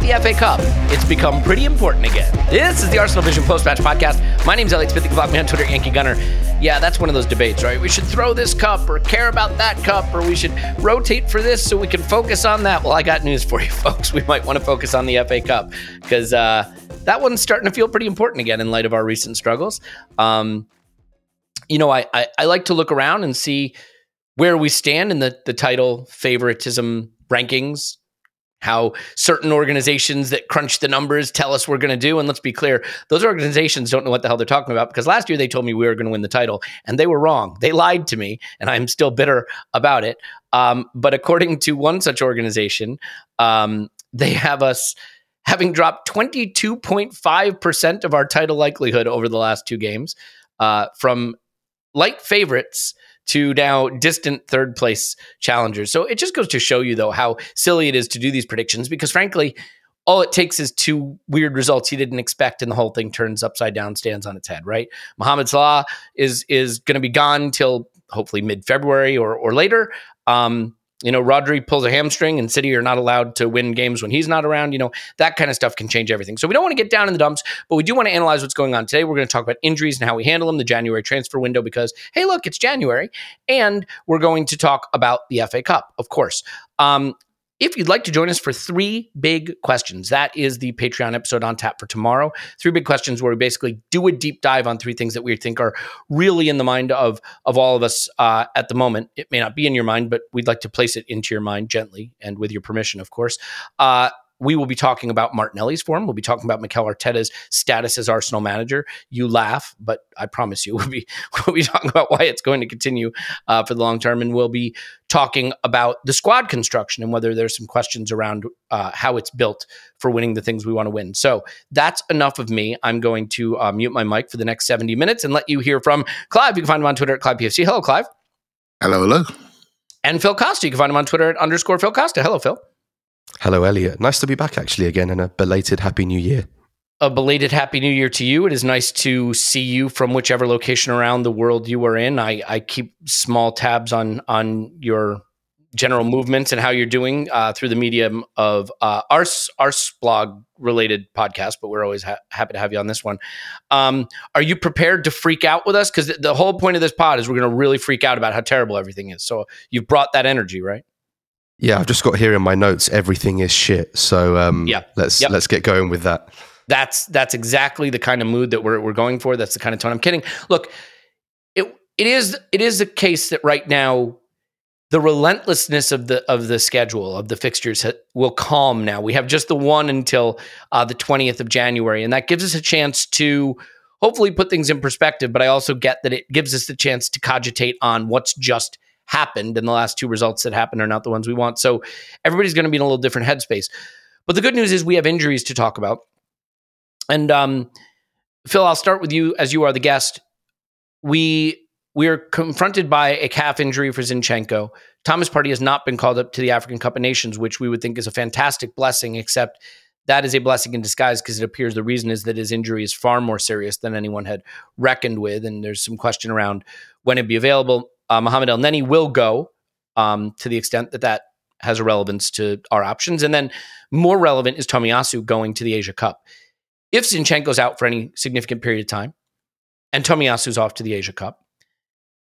The FA Cup. It's become pretty important again. This is the Arsenal Vision Post Match Podcast. My name's Elliot Smith. You can follow me on Twitter, Yankee Gunner. Yeah, that's one of those debates, right? We should throw this cup or care about that cup or we should rotate for this so we can focus on that. Well, I got news for you, folks. We might want to focus on the FA Cup because uh, that one's starting to feel pretty important again in light of our recent struggles. Um, you know, I, I, I like to look around and see where we stand in the, the title favoritism rankings how certain organizations that crunch the numbers tell us we're going to do. And let's be clear, those organizations don't know what the hell they're talking about because last year they told me we were going to win the title and they were wrong. They lied to me and I'm still bitter about it. Um, but according to one such organization, um, they have us having dropped 22.5% of our title likelihood over the last two games uh, from light favorites to now distant third place challengers. So it just goes to show you, though, how silly it is to do these predictions because, frankly, all it takes is two weird results you didn't expect, and the whole thing turns upside down, stands on its head. Right? Mohamed Salah is is going to be gone till hopefully mid February or or later. Um, you know, Rodri pulls a hamstring and City are not allowed to win games when he's not around. You know, that kind of stuff can change everything. So we don't want to get down in the dumps, but we do want to analyze what's going on today. We're going to talk about injuries and how we handle them, the January transfer window, because, hey, look, it's January. And we're going to talk about the FA Cup, of course. Um, if you'd like to join us for three big questions, that is the Patreon episode on tap for tomorrow. Three big questions where we basically do a deep dive on three things that we think are really in the mind of of all of us uh, at the moment. It may not be in your mind, but we'd like to place it into your mind gently and with your permission, of course. Uh, we will be talking about Martinelli's form. We'll be talking about Mikel Arteta's status as Arsenal manager. You laugh, but I promise you, we'll be we'll be talking about why it's going to continue uh, for the long term, and we'll be talking about the squad construction and whether there's some questions around uh, how it's built for winning the things we want to win. So that's enough of me. I'm going to uh, mute my mic for the next 70 minutes and let you hear from Clive. You can find him on Twitter at ClivePFC. Hello, Clive. Hello, hello. And Phil Costa. You can find him on Twitter at underscore Phil Costa. Hello, Phil. Hello, Elliot. Nice to be back actually again and a belated Happy New Year. a belated happy new year to you. It is nice to see you from whichever location around the world you are in. I, I keep small tabs on on your general movements and how you're doing uh, through the medium of uh, our our blog related podcast but we're always ha- happy to have you on this one. Um, are you prepared to freak out with us? Because the, the whole point of this pod is we're going to really freak out about how terrible everything is. So you've brought that energy right Yeah, I've just got here in my notes everything is shit. So um, Yeah. let's Yep. let's get going with that. That's that's exactly the kind of mood that we're we're going for. That's the kind of tone. I'm kidding. Look, it it is it is a case that right now the relentlessness of the of the schedule of the fixtures ha- will calm now. We have just the one until uh, the 20th of January, and that gives us a chance to hopefully put things in perspective. But I also get that it gives us the chance to cogitate on what's just happened, and the last two results that happened are not the ones we want. So everybody's going to be in a little different headspace. But the good news is we have injuries to talk about. And um, Phil, I'll start with you as you are the guest. We we are confronted by a calf injury for Zinchenko. Thomas Partey has not been called up to the African Cup of Nations, which we would think is a fantastic blessing, except that is a blessing in disguise because it appears the reason is that his injury is far more serious than anyone had reckoned with. And there's some question around when it'd be available. Uh, Mohamed Elneny will go um, to the extent that that has a relevance to our options. And then more relevant is Tomiyasu going to the Asia Cup. If Zinchenko's out for any significant period of time and Tomiyasu's off to the Asia Cup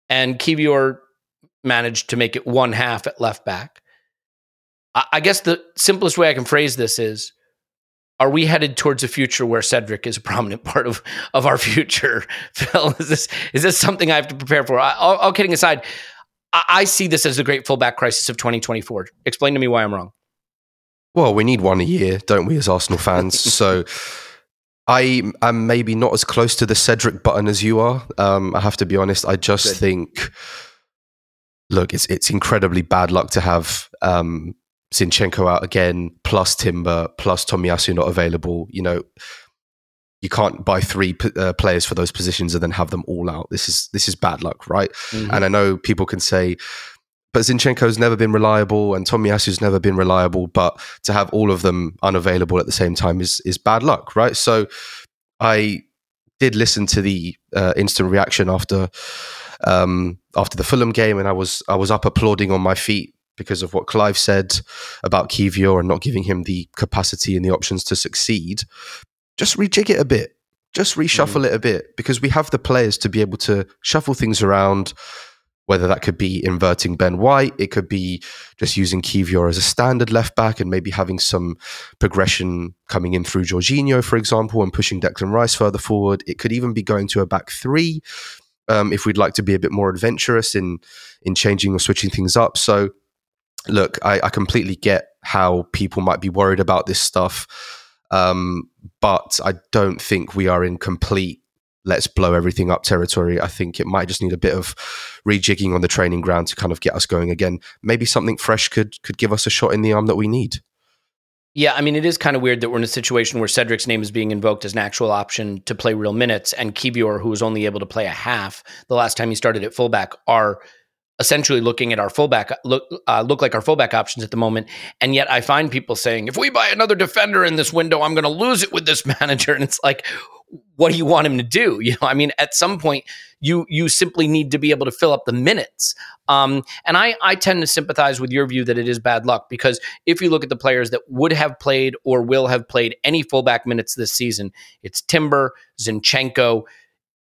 and Kiwior managed to make it one half at left back, I, I guess the simplest way I can phrase this is are we headed towards a future where Cedric is a prominent part of, of our future? Phil, is this is this something I have to prepare for? all, all kidding aside, I, I see this as the great fullback crisis of 2024. Explain to me why I'm wrong. Well, we need one a year, don't we, as Arsenal fans? so I am maybe not as close to the Cedric button as you are. Um, I have to be honest. I just Good. think, look, it's it's incredibly bad luck to have um, Zinchenko out again, plus Timber, plus Tomiyasu not available. You know, you can't buy three uh, players for those positions and then have them all out. This is this is bad luck, right? Mm-hmm. And I know people can say, but Zinchenko's never been reliable and Tomiyasu's never been reliable. But to have all of them unavailable at the same time is is bad luck, right? So I did listen to the uh, instant reaction after um, after the Fulham game, and I was I was up applauding on my feet because of what Clive said about Kiwior and not giving him the capacity and the options to succeed, just rejig it a bit. Just reshuffle mm. it a bit because we have the players to be able to shuffle things around. Whether that could be inverting Ben White, it could be just using Kiwior as a standard left back and maybe having some progression coming in through Jorginho, for example, and pushing Declan Rice further forward. It could even be going to a back three um, if we'd like to be a bit more adventurous in in changing or switching things up. So look, I, I, completely get how people might be worried about this stuff, um, but I don't think we are in complete let's blow everything up territory. I think it might just need a bit of rejigging on the training ground to kind of get us going again. Maybe something fresh could could give us a shot in the arm that we need. Yeah, I mean, it is kind of weird that we're in a situation where Cedric's name is being invoked as an actual option to play real minutes, and Kiwior, who was only able to play a half the last time he started at fullback, are essentially looking at our fullback look uh, look like our fullback options at the moment. And yet I find people saying, if we buy another defender in this window, I'm going to lose it with this manager. And it's like, what do you want him to do? You know, I mean, at some point, you you simply need to be able to fill up the minutes. Um, and I I tend to sympathize with your view that it is bad luck because if you look at the players that would have played or will have played any fullback minutes this season, it's Timber, Zinchenko.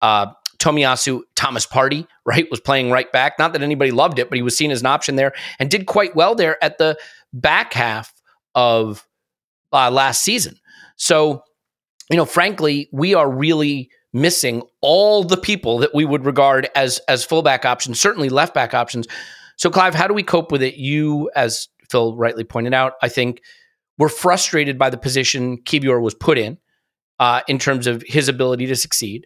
Uh, Tomiyasu Thomas Partey, right, was playing right back. Not that anybody loved it, but he was seen as an option there and did quite well there at the back half of uh, last season. So, you know, frankly, we are really missing all the people that we would regard as as fullback options, certainly left back options. So, Clive, how do we cope with it? You, as Phil rightly pointed out, I think we're frustrated by the position Kiwior was put in uh, in terms of his ability to succeed.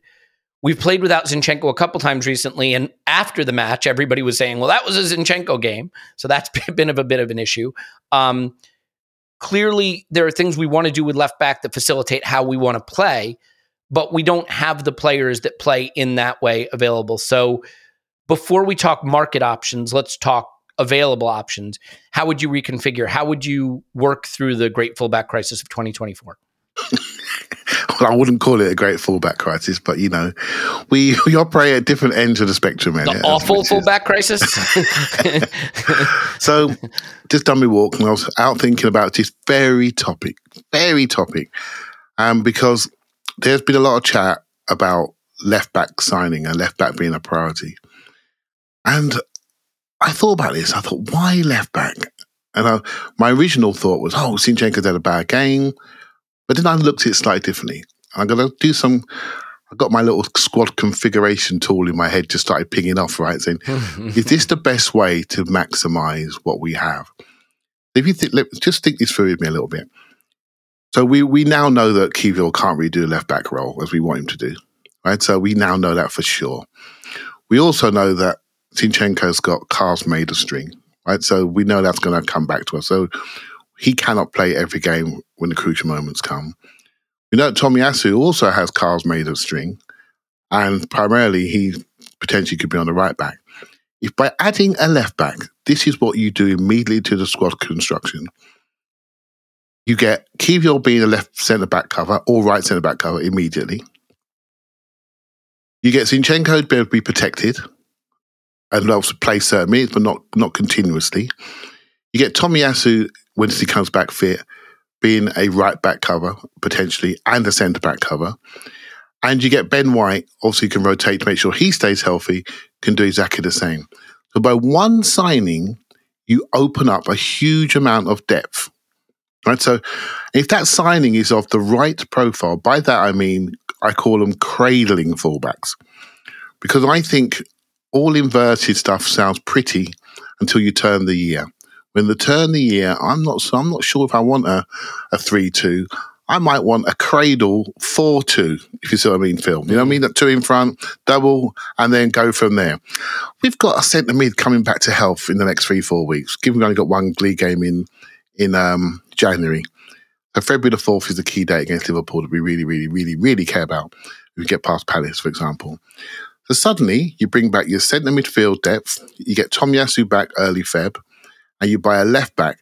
We've played without Zinchenko a couple times recently, and after the match, everybody was saying, "Well, that was a Zinchenko game," so that's been of a bit of an issue. Um, clearly, there are things we want to do with left back that facilitate how we want to play, but we don't have the players that play in that way available. So, before we talk market options, let's talk available options. How would you reconfigure? How would you work through the great fullback crisis of 2024? Well, I wouldn't call it a great fullback crisis, but you know, we, we operate at different ends of the spectrum. The awful fullback crisis. so, just done my walk, and I was out thinking about this very topic, very topic, um, because there's been a lot of chat about left back signing and left back being a priority, and I thought about this. I thought, why left back? And I, my original thought was, oh, Zinchenko's had a bad game. But then I looked at it slightly differently. I'm going to do some. I got my little squad configuration tool in my head, just started pinging off, right? Saying, is this the best way to maximize what we have? If you think, let, just think this through with me a little bit. So we we now know that Kiwior can't really do the left back role as we want him to do, right? So we now know that for sure. We also know that Zinchenko's got cars made of string, right? So we know that's going to come back to us. So he cannot play every game when the crucial moments come. You know, Tomiyasu also has cars made of string, and primarily he potentially could be on the right back. If by adding a left back, this is what you do immediately to the squad construction, you get Kiwior being a left centre back cover or right centre back cover immediately. You get Zinchenko to be able to be protected and also play certain minutes, but not not continuously. You get Tomiyasu when he comes back fit, being a right back cover potentially and a centre back cover. And you get Ben White, also you can rotate to make sure he stays healthy, can do exactly the same. So by one signing, you open up a huge amount of depth. Right. So if that signing is of the right profile, by that I mean I call them cradling fullbacks. Because I think all inverted stuff sounds pretty until you turn the year. When the turn of the year, I'm not so I'm not sure if I want a, a three two. I might want a cradle four two, if you see what I mean, Phil. You know what I mean? That two in front, double, and then go from there. We've got a centre mid coming back to health in the next three, four weeks. Given we've only got one league game in in um, January. So February the 4th is the key date against Liverpool that we really, really, really, really care about. If we get past Palace, for example. So suddenly you bring back your centre midfield depth, you get Tomiyasu back early Feb, and you buy a left back.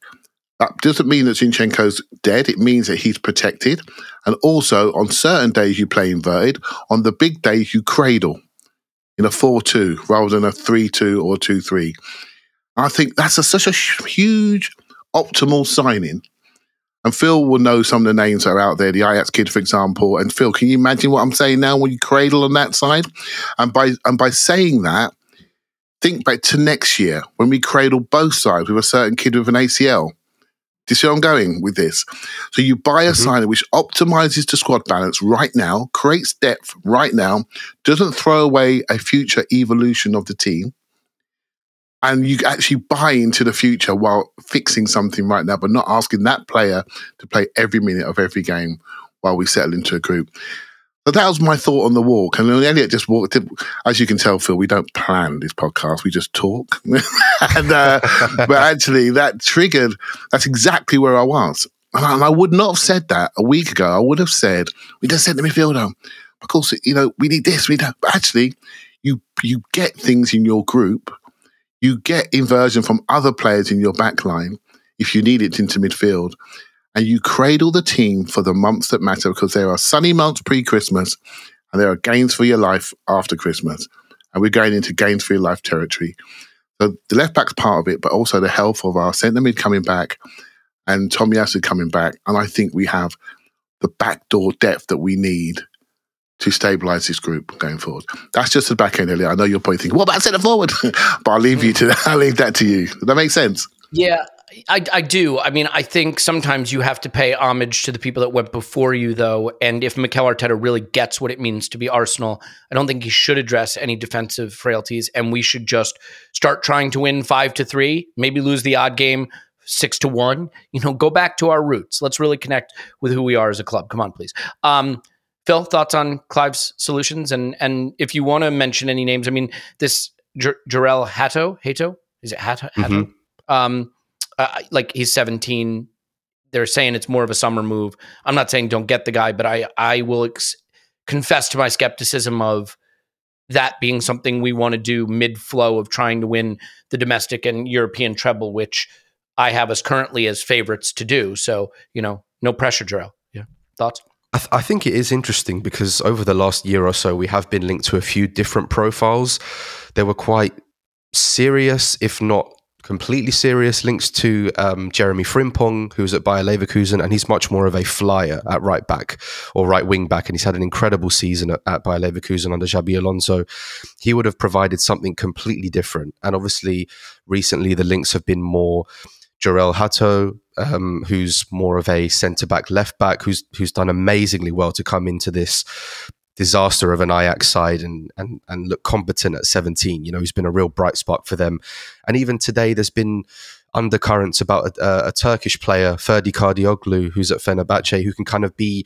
That doesn't mean that Zinchenko's dead. It means that he's protected. And also, on certain days, you play inverted. On the big days, you cradle in a 4 2 rather than a 3 2 or 2 3. I think that's a, such a huge optimal signing. And Phil will know some of the names that are out there, the Ajax kid, for example. And Phil, can you imagine what I'm saying now when you cradle on that side? And by and by saying that, think back to next year when we cradle both sides with a certain kid with an ACL. Do you see where I'm going with this? So you buy a mm-hmm. signing which optimizes the squad balance right now, creates depth right now, doesn't throw away a future evolution of the team, and you actually buy into the future while fixing something right now, but not asking that player to play every minute of every game while we settle into a group. So that was my thought on the walk. And Elliot just walked. As you can tell, Phil, we don't plan this podcast; we just talk. and uh, but actually, that triggered. That's exactly where I was. And I would not have said that a week ago. I would have said we just sent the midfielder. Of course, you know we need this. We don't. But actually, you you get things in your group you get inversion from other players in your back line if you need it into midfield. And you cradle the team for the months that matter because there are sunny months pre Christmas and there are gains for your life after Christmas. And we're going into gains for your life territory. So the left back's part of it, but also the health of our centre mid coming back and Tommy Tomiyasu coming back. And I think we have the backdoor depth that we need to stabilise this group going forward. That's just the back end, Elliot. I know you're probably thinking, what about centre forward? but I'll leave you to that. I'll leave that to you. Does that make sense? Yeah, I, I do. I mean, I think sometimes you have to pay homage to the people that went before you, though. And if Mikel Arteta really gets what it means to be Arsenal, I don't think he should address any defensive frailties. And we should just start trying to win five to three, maybe lose the odd game six to one. You know, go back to our roots. Let's really connect with who we are as a club. Come on, please. Um, Phil, thoughts on Clive's solutions, and and if you want to mention any names, I mean, this J- Jorrel Hato, Hato, is it Hato? Hato? Mm-hmm. Um, uh, like he's seventeen. They're saying it's more of a summer move. I'm not saying don't get the guy, but I I will ex- confess to my skepticism of that being something we want to do mid flow of trying to win the domestic and European treble, which I have us currently as favorites to do. So you know, no pressure, Jorrel. Yeah, thoughts. I, th- I, think it is interesting because over the last year or so, we have been linked to a few different profiles. They were quite serious, if not completely serious, links to um, Jeremy Frimpong, who's at Bayer Leverkusen, and he's much more of a flyer at right back or right wing back, and he's had an incredible season at, at Bayer Leverkusen under Xabi Alonso. He would have provided something completely different, and obviously, recently the links have been more Jorrel Hato, um, who's more of a centre back, left back, who's who's done amazingly well to come into this disaster of an Ajax side and and and look competent at 17. You know, he's been a real bright spot for them. And even today, there's been undercurrents about a, a Turkish player, Ferdi Kadioglu, who's at Fenerbahce, who can kind of be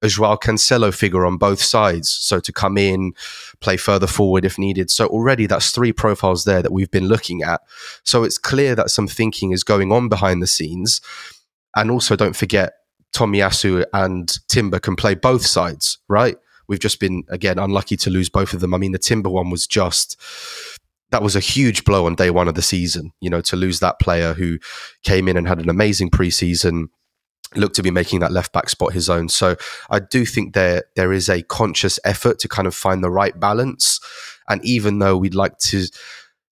a Joao Cancelo figure on both sides. So to come in, play further forward if needed. So already that's three profiles there that we've been looking at. So it's clear that some thinking is going on behind the scenes. And also don't forget Tomiyasu and Timber can play both sides, right? We've just been again unlucky to lose both of them. I mean, the Timber one was just that was a huge blow on day one of the season. You know, to lose that player who came in and had an amazing preseason, looked to be making that left back spot his own. So I do think there there is a conscious effort to kind of find the right balance. And even though we'd like to,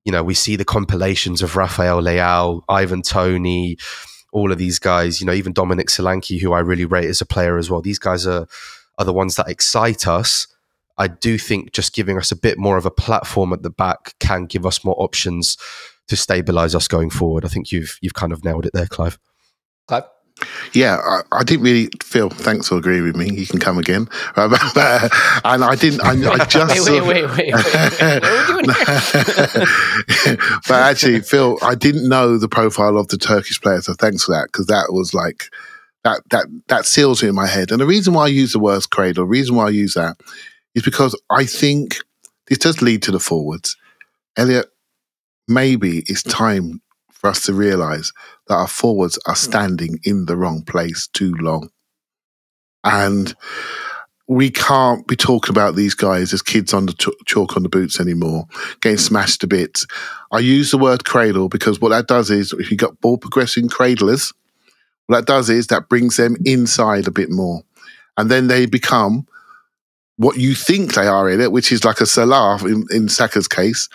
you know, we see the compilations of Rafael Leao, Ivan Tony, all of these guys, you know, even Dominic Solanke, who I really rate as a player as well. These guys are are the ones that excite us. I do think just giving us a bit more of a platform at the back can give us more options to stabilize us going forward. I think you've you've kind of nailed it there, Clive. Clive? Yeah, I, I, didn't really feel. Thanks for agreeing with me. You can come again. Uh, and I didn't. I, I just. wait, wait, wait, wait, wait, wait. What are we doing here? but actually, Phil, I didn't know the profile of the Turkish player, so thanks for that because that was like that that that seals it in my head. And the reason why I use the word cradle, the reason why I use that, is because I think this does lead to the forwards. Elliot, maybe it's time for us to realise that our forwards are standing in the wrong place too long. And we can't be talking about these guys as kids on the ch- chalk on the boots anymore, getting smashed to bits. I use the word cradle because what that does is if you got ball progressing cradlers, what that does is that brings them inside a bit more. And then they become what you think they are in it, which is like a Salah in, in Saka's case,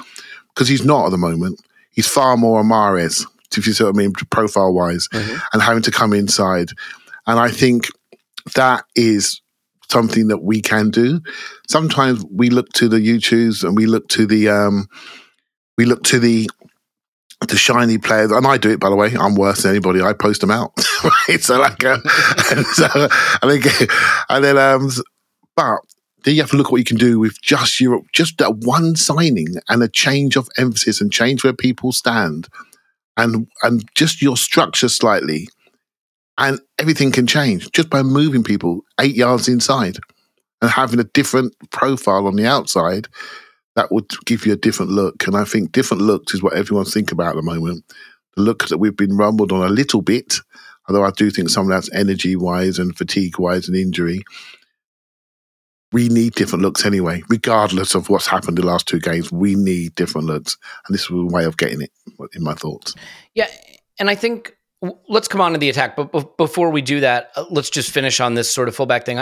because he's not at the moment he's far more a Mahrez, if you see what I mean, profile wise, mm-hmm. and having to come inside. And I think that is something that we can do. Sometimes we look to the YouTubes and we look to the um, we look to the the shiny players, and I do it by the way. I'm worse than anybody. I post them out, right? So like, uh, and so I think, and then um, but then you have to look at what you can do with just your just that one signing and a change of emphasis and change where people stand and and just your structure slightly and everything can change just by moving people eight yards inside and having a different profile on the outside that would give you a different look and i think different looks is what everyone's thinking about at the moment the look that we've been rumbled on a little bit although i do think some of that's energy wise and fatigue wise and injury we need different looks anyway, regardless of what's happened the last two games. We need different looks, and this was a way of getting it. In my thoughts, yeah, and I think let's come on to the attack. But before we do that, uh, let's just finish on this sort of fullback thing.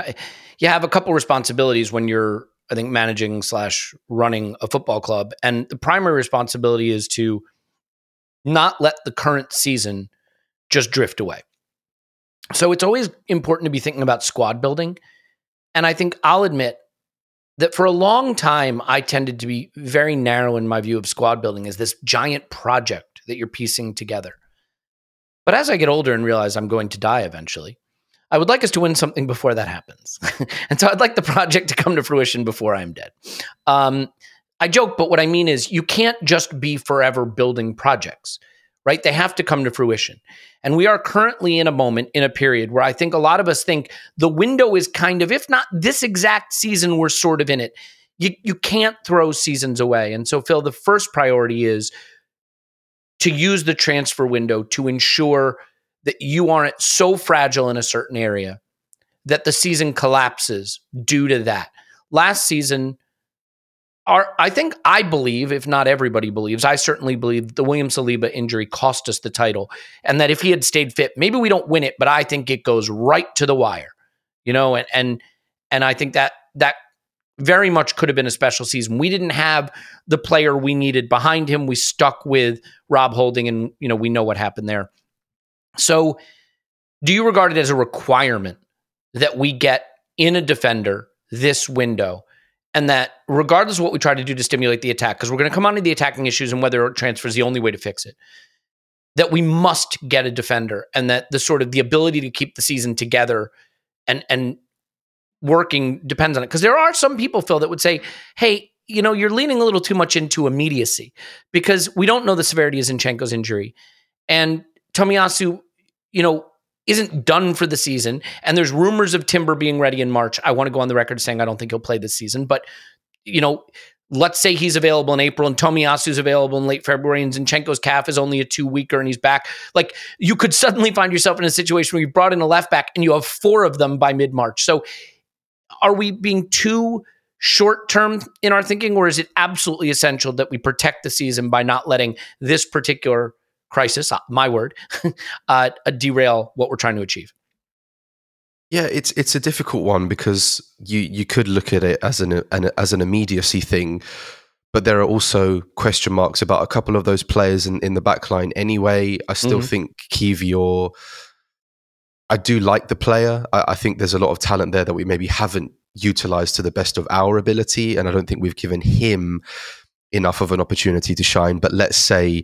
You have a couple responsibilities when you're, I think, managing slash running a football club, and the primary responsibility is to not let the current season just drift away. So it's always important to be thinking about squad building and I think I'll admit that for a long time, I tended to be very narrow in my view of squad building as this giant project that you're piecing together. But as I get older and realize I'm going to die eventually, I would like us to win something before that happens. and so I'd like the project to come to fruition before I'm dead. Um, I joke, but what I mean is you can't just be forever building projects right? They have to come to fruition. And we are currently in a moment, in a period where I think a lot of us think the window is kind of, if not this exact season, we're sort of in it. You, you can't throw seasons away. And so, Phil, the first priority is to use the transfer window to ensure that you aren't so fragile in a certain area that the season collapses due to that. Last season, are I think I believe, if not everybody believes, I certainly believe the William Saliba injury cost us the title, and that if he had stayed fit, maybe we don't win it, but I think it goes right to the wire, you know, and and and I think that that very much could have been a special season. We didn't have the player we needed behind him. We stuck with Rob Holding, and you know we know what happened there. So, do you regard it as a requirement that we get in a defender this window? and that regardless of what we try to do to stimulate the attack, because we're going to come on to the attacking issues and whether transfer is the only way to fix it, that we must get a defender, and that the sort of the ability to keep the season together and and working depends on it. Because there are some people, Phil, that would say, "Hey, you know, you're leaning a little too much into immediacy because we don't know the severity of Zinchenko's injury, and Tomiyasu, you know." isn't done for the season. And there's rumors of Timber being ready in March. I want to go on the record saying I don't think he'll play this season, but you know, let's say he's available in April and Tomiyasu's available in late February and Zinchenko's calf is only a two weeker and he's back. Like you could suddenly find yourself in a situation where you brought in a left back and you have four of them by mid March. So are we being too short term in our thinking, or is it absolutely essential that we protect the season by not letting this particular crisis, uh, my word, uh, derail what we're trying to achieve? Yeah, it's it's a difficult one because you you could look at it as an, an as an immediacy thing, but there are also question marks about a couple of those players in, in the back line anyway. I still mm-hmm. think Kiwior. I do like the player. I, I, think there's a lot of talent there that we maybe haven't utilized to the best of our ability, and I don't think we've given him enough of an opportunity to shine. But let's say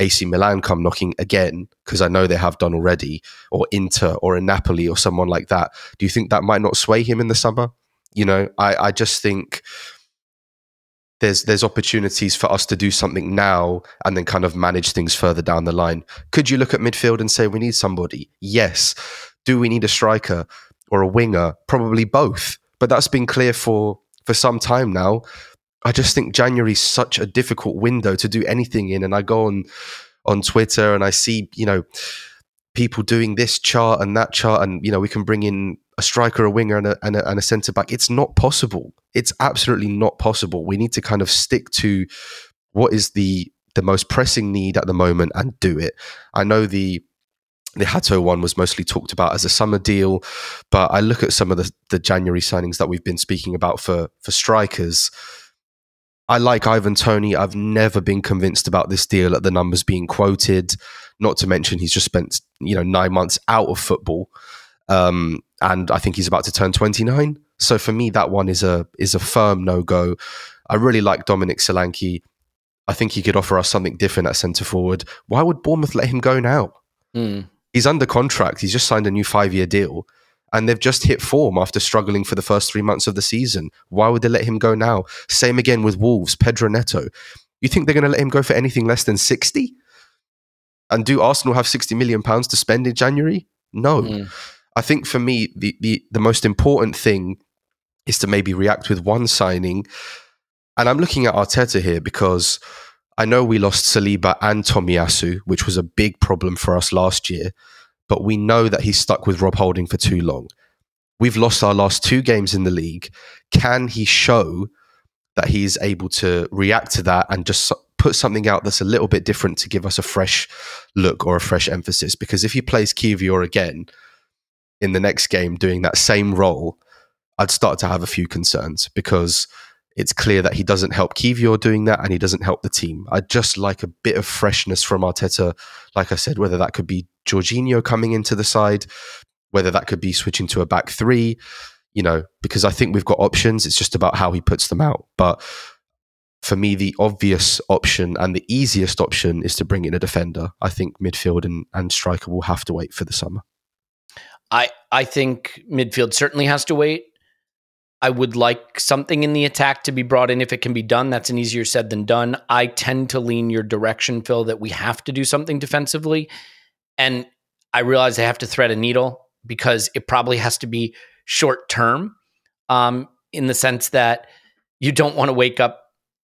AC Milan come knocking again, because I know they have done already, or Inter or a Napoli or someone like that. Do you think that might not sway him in the summer? You know, I, I just think there's there's opportunities for us to do something now and then kind of manage things further down the line. Could you look at midfield and say we need somebody? Yes. Do we need a striker or a winger? Probably both. But that's been clear for for some time now. I just think January is such a difficult window to do anything in and I go on on Twitter and I see, you know, people doing this chart and that chart and you know we can bring in a striker, a winger, and a, and a, and a centre back. It's not possible. It's absolutely not possible. We need to kind of stick to what is the the most pressing need at the moment and do it. I know the the Hato one was mostly talked about as a summer deal, but I look at some of the, the January signings that we've been speaking about for for strikers. I like Ivan Tony. I've never been convinced about this deal at the numbers being quoted. Not to mention he's just spent you know nine months out of football. Um, and I think he's about to turn 29. So for me, that one is a is a firm no go. I really like Dominic Solanke. I think he could offer us something different at centre forward. Why would Bournemouth let him go now? Mm. He's under contract. He's just signed a new five year deal, and they've just hit form after struggling for the first three months of the season. Why would they let him go now? Same again with Wolves, Pedro Neto. You think they're going to let him go for anything less than sixty? And do Arsenal have sixty million pounds to spend in January? No. Mm. I think for me, the, the, the most important thing is to maybe react with one signing. And I'm looking at Arteta here because I know we lost Saliba and Tomiyasu, which was a big problem for us last year, but we know that he's stuck with Rob Holding for too long. We've lost our last two games in the league. Can he show that he is able to react to that and just put something out that's a little bit different to give us a fresh look or a fresh emphasis? Because if he plays Kiwior again, in the next game doing that same role, I'd start to have a few concerns because it's clear that he doesn't help Kiwior doing that and he doesn't help the team. I'd just like a bit of freshness from Arteta. Like I said, whether that could be Jorginho coming into the side, whether that could be switching to a back three, you know, because I think we've got options. It's just about how he puts them out. But for me, the obvious option and the easiest option is to bring in a defender. I think midfield and, and striker will have to wait for the summer. I I think midfield certainly has to wait. I would like something in the attack to be brought in if it can be done. That's an easier said than done. I tend to lean your direction, Phil, that we have to do something defensively. And I realize I have to thread a needle because it probably has to be short term um, in the sense that you don't want to wake up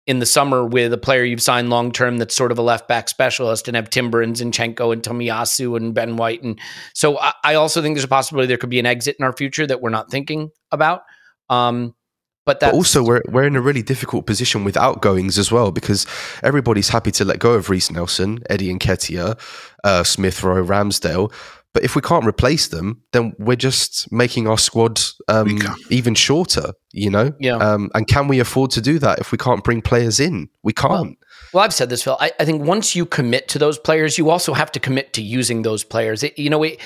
in the summer with a player you've signed long term that's sort of a left back specialist and have Timber and Zinchenko and Tomiyasu and Ben White. And so I, I, also think there's a possibility there could be an exit in our future that we're not thinking about. Um, but, but also we're we're in a really difficult position with outgoings as well because everybody's happy to let go of Reiss Nelson, Eddie Nketiah, uh, Smith Rowe, Ramsdale. But if we can't replace them, then we're just making our squad um, even shorter, you know? Yeah. Um, and can we afford to do that if we can't bring players in? We can't. Well, well I've said this, Phil. I, I, think once you commit to those players, you also have to commit to using those players. It, you know, it,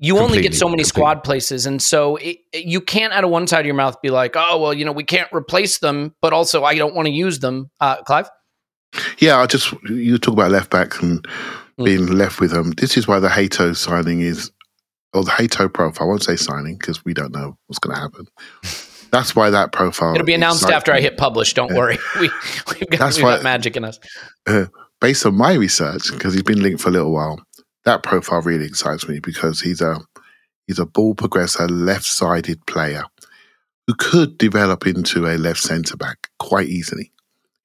you only get so many completely. squad places. And so it, you can't, out of one side of your mouth, be like, oh, well, you know, we can't replace them, but also I don't want to use them. Uh, Clive? Yeah, I just, you talk about left backs and Mm. being left with them. This is why the Hato signing is, or the Hato profile. I won't say signing because we don't know what's going to happen. That's why that profile. It'll be announced after I hit publish. Don't yeah. worry. We, we've got, That's we've why, got magic in us. Uh, based on my research, because he's been linked for a little while, that profile really excites me because he's a he's a ball progressor, left-sided player who could develop into a left centre back quite easily.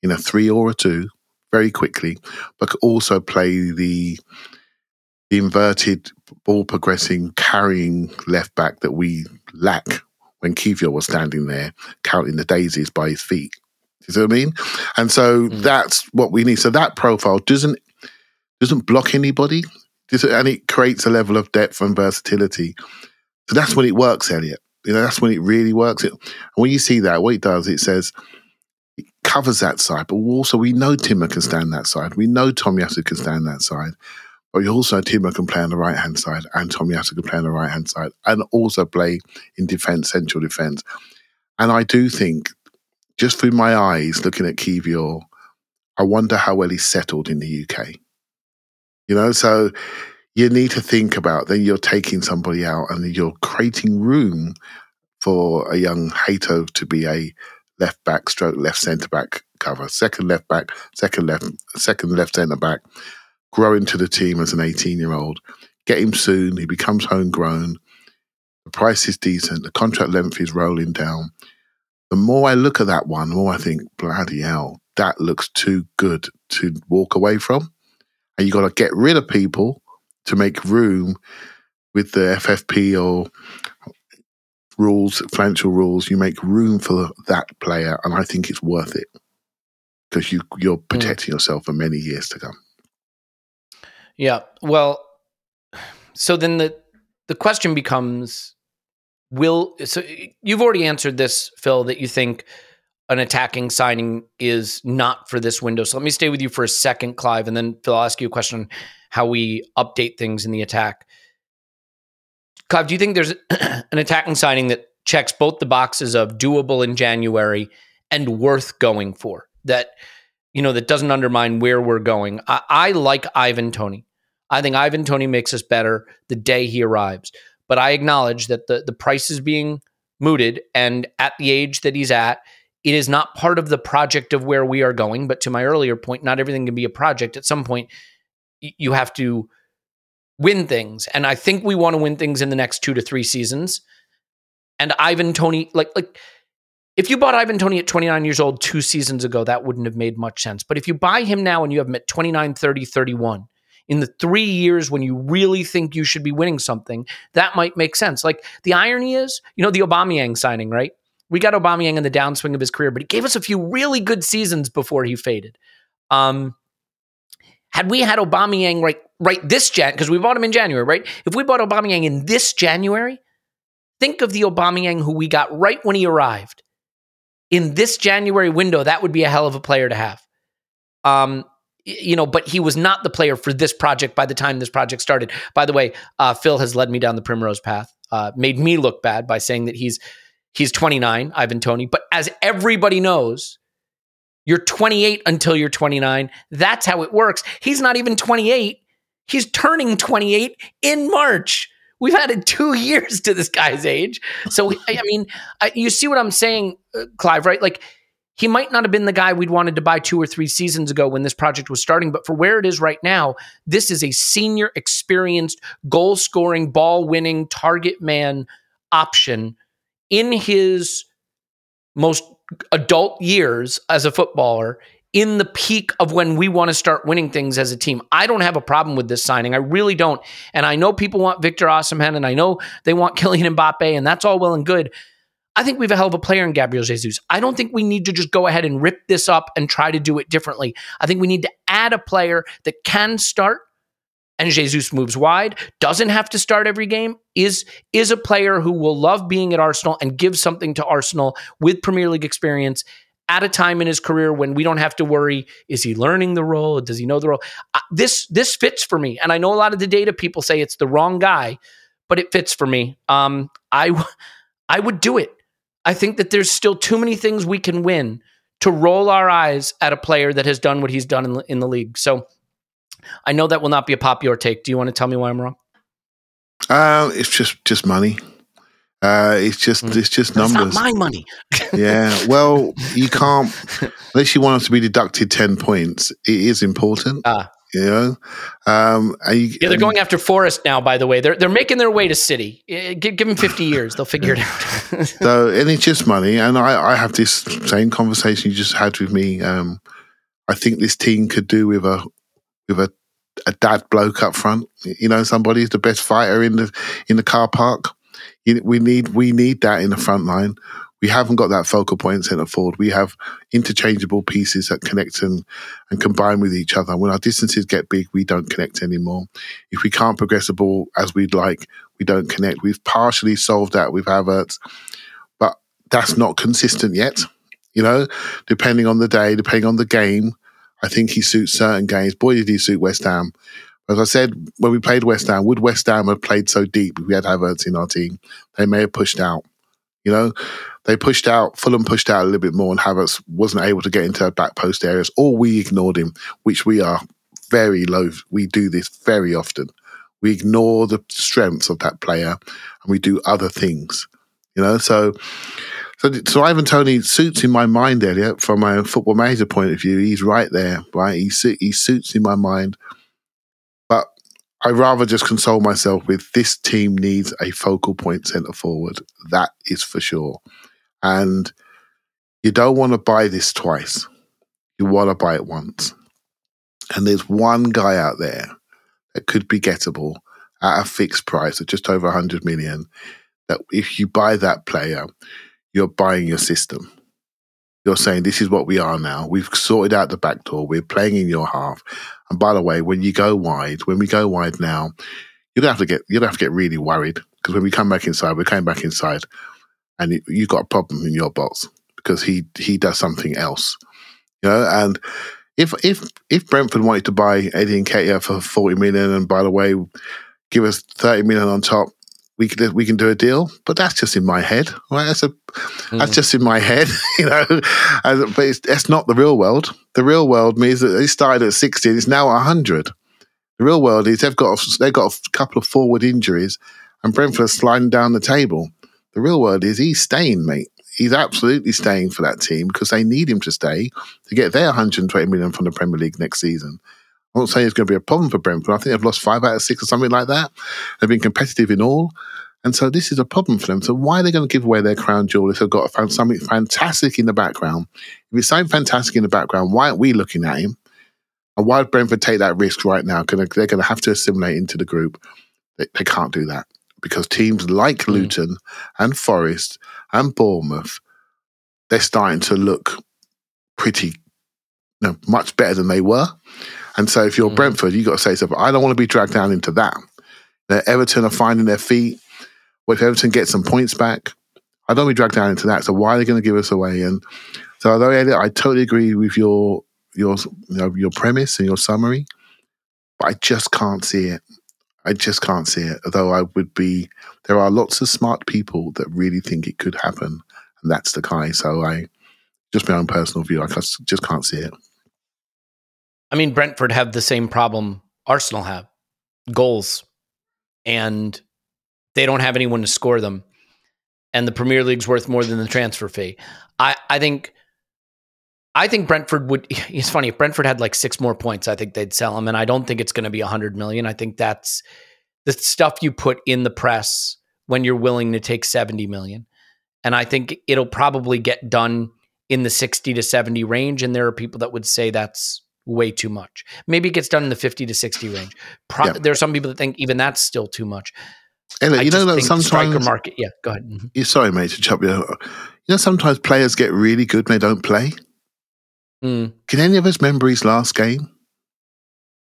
in a three or a two very quickly, but could also play the the inverted ball progressing, carrying left back that we lack when Kiwior was standing there counting the daisies by his feet. You see what I mean? And so Mm. that's what we need. So that profile doesn't doesn't block anybody, and it creates a level of depth and versatility. So that's when it works, Elliot. You know, that's when it really works. It, and when you see that, what it does, it says it covers that side, but also we know Timber can stand that side. We know Tomiyasu can stand that side. But also Timber can play on the right hand side, and Tomiyasu can play on the right hand side, and also play in defence, central defence. And I do think, just through my eyes looking at Kiwior, I wonder how well he's settled in the UK. You know, so you need to think about then you're taking somebody out and you're creating room for a young Hato to be a left back stroke left centre back cover, second left back, second left second left centre back, grow into the team as an 18 year old, get him soon, he becomes homegrown, the price is decent, the contract length is rolling down. The more I look at that one, the more I think, bloody hell, that looks too good to walk away from. And you got to get rid of people to make room with the FFP or rules, financial rules. You make room for that player, and I think it's worth it because you you're hmm. protecting yourself for many years to come. Yeah. Well, so then the the question becomes will so you've already answered this Phil that you think an attacking signing is not for this window. So let me stay with you for a second Clive and then Phil I'll ask you a question on how we update things in the attack. Clive, do you think there's an attacking signing that checks both the boxes of doable in January and worth going for? That you know that doesn't undermine where we're going. I, I like Ivan Tony. I think Ivan Tony makes us better the day he arrives. But I acknowledge that the the price is being mooted, and at the age that he's at, it is not part of the project of where we are going. But to my earlier point, not everything can be a project. At some point, you have to win things, and I think we want to win things in the next two to three seasons. And Ivan Tony, like like if you bought Ivan Tony at 29 years old two seasons ago, that wouldn't have made much sense. But if you buy him now and you have him at 29, 30, 31, in the three years when you really think you should be winning something, that might make sense. Like the irony is, you know, the Aubameyang signing, right? We got Aubameyang in the downswing of his career, but he gave us a few really good seasons before he faded. Um, had we had Aubameyang right, right this Jan, because we bought him in January, right? If we bought Aubameyang in this January, think of the Aubameyang who we got right when he arrived in this January window, that would be a hell of a player to have. Um, you know, but he was not the player for this project by the time this project started. By the way, uh, Phil has led me down the primrose path, uh, made me look bad by saying that he's he's 29, Ivan Tony. But as everybody knows, you're 28 until you're 29. That's how it works. He's not even 28. He's turning 28 in March. We've added two years to this guy's age. So, I mean, you see what I'm saying, uh, Clive, right? Like, he might not have been the guy we'd wanted to buy two or three seasons ago when this project was starting, but for where it is right now, this is a senior, experienced, goal scoring, ball winning, target man option in his most adult years as a footballer in the peak of when we want to start winning things as a team. I don't have a problem with this signing. I really don't. And I know people want Victor Osimhen and I know they want Kylian Mbappe and that's all well and good. I think we have a hell of a player in Gabriel Jesus. I don't think we need to just go ahead and rip this up and try to do it differently. I think we need to add a player that can start and Jesus moves wide, doesn't have to start every game, is is a player who will love being at Arsenal and give something to Arsenal with Premier League experience at a time in his career when we don't have to worry is he learning the role? Does he know the role? Uh, this this fits for me. And i know a lot of the data people say it's the wrong guy but it fits for me. Um i w- i would do it. I think that there's still too many things we can win to roll our eyes at a player that has done what he's done in the, in the league. So i know that will not be a popular take do you want to tell me why i'm wrong Uh, it's just just money. Uh, it's just it's just That's numbers. not my money yeah. Well, you can't unless you want us to be deducted ten points. It is important. Ah. You know. Um, and you, yeah they're going after forest now by the way they're, they're making their way to city Eh, give, give them 50 years they'll figure it out So, and it's just money. And I, I have this same conversation you just had with me um, I think this team could do with a with a a dad bloke up front. You know, somebody who's the best fighter in the in the car park. We need we need that in the front line. We haven't got that focal point centre forward. We have interchangeable pieces that connect and, and combine with each other. When our distances get big, we don't connect anymore. If we can't progress the ball as we'd like, we don't connect. We've partially solved that with Havertz, but that's not consistent yet. You know, depending on the day, depending on the game, I think he suits certain games. Boy, did he suit West Ham. As I said, when we played West Ham, would West Ham have played so deep if we had Havertz in our team? They may have pushed out. You know, they pushed out, Fulham pushed out a little bit more, and Havertz wasn't able to get into back post areas, or we ignored him, which we are very low. We do this very often. We ignore the strengths of that player and we do other things. You know, so so, so Ivan Toney suits in my mind, Elliot, from a football manager point of view. He's right there, right? He, su- he suits in my mind. But I rather just console myself with this team needs a focal point centre forward. That is for sure. And you don't want to buy this twice. You want to buy it once. And there's one guy out there that could be gettable at a fixed price of just over 100 million. That if you buy that player, you're buying your system. You're saying this is what we are now. We've sorted out the back door. We're playing in your half. And by the way, when you go wide, when we go wide now, you don't have to get you don't have to get really worried because when we come back inside, we're coming back inside, and you, you got a problem in your box because he he does something else, you know. And if if if Brentford wanted to buy Eddie Nketiah for forty million, and by the way, give us thirty million on top, we can we can do a deal. But that's just in my head, right? That's a that's mm. just in my head, you know. And, but it's, that's not the real world. The real world means that they started at sixty, and it's now hundred. The real world is they've got a, they've got a couple of forward injuries, and Brentford sliding down the table. The real world is he's staying, mate. He's absolutely staying for that team because they need him to stay to get their 120 million from the Premier League next season. I'm not saying it's going to be a problem for Brentford. I think they've lost five out of six or something like that. They've been competitive in all. And so this is a problem for them. So why are they going to give away their crown jewel if they've got something fantastic in the background? If it's something fantastic in the background, why aren't we looking at him? And why would Brentford take that risk right now? Gonna, they're going to have to assimilate into the group. They, they can't do that because teams like hmm. Luton and Forest and Bournemouth, they're starting to look pretty, you know, much better than they were. And so if you're Mm. Brentford, you've got to say yourself, I don't want to be dragged down into that. The Everton are finding their feet. Well, if Everton gets some points back, I don't want to be dragged down into that. So why are they going to give us away? And so although Elliot, I totally agree with your your you know your premise and your summary, but I just can't see it. I just can't see it. Although I would be, there are lots of smart people that really think it could happen, and that's the guy. So I, just my own personal view, I just just can't see it. I mean, Brentford have the same problem Arsenal have goals, and they don't have anyone to score them. And the Premier League's worth more than the transfer fee. I, I think. I think Brentford would. It's funny if Brentford had like six more points, I think they'd sell them, and I don't think it's going to be a hundred million. I think that's the stuff you put in the press when you're willing to take seventy million, and I think it'll probably get done in the sixty to seventy range. And there are people that would say that's way too much. Maybe it gets done in the 50 to 60 range. Pro- Yeah. There are some people that think even that's still too much. I you know that think the striker sometimes. market. Yeah, go ahead. Mhm. you sorry, mate, to chop you. You know, sometimes players get really good when they don't play. Mm. Can any of us remember his last game?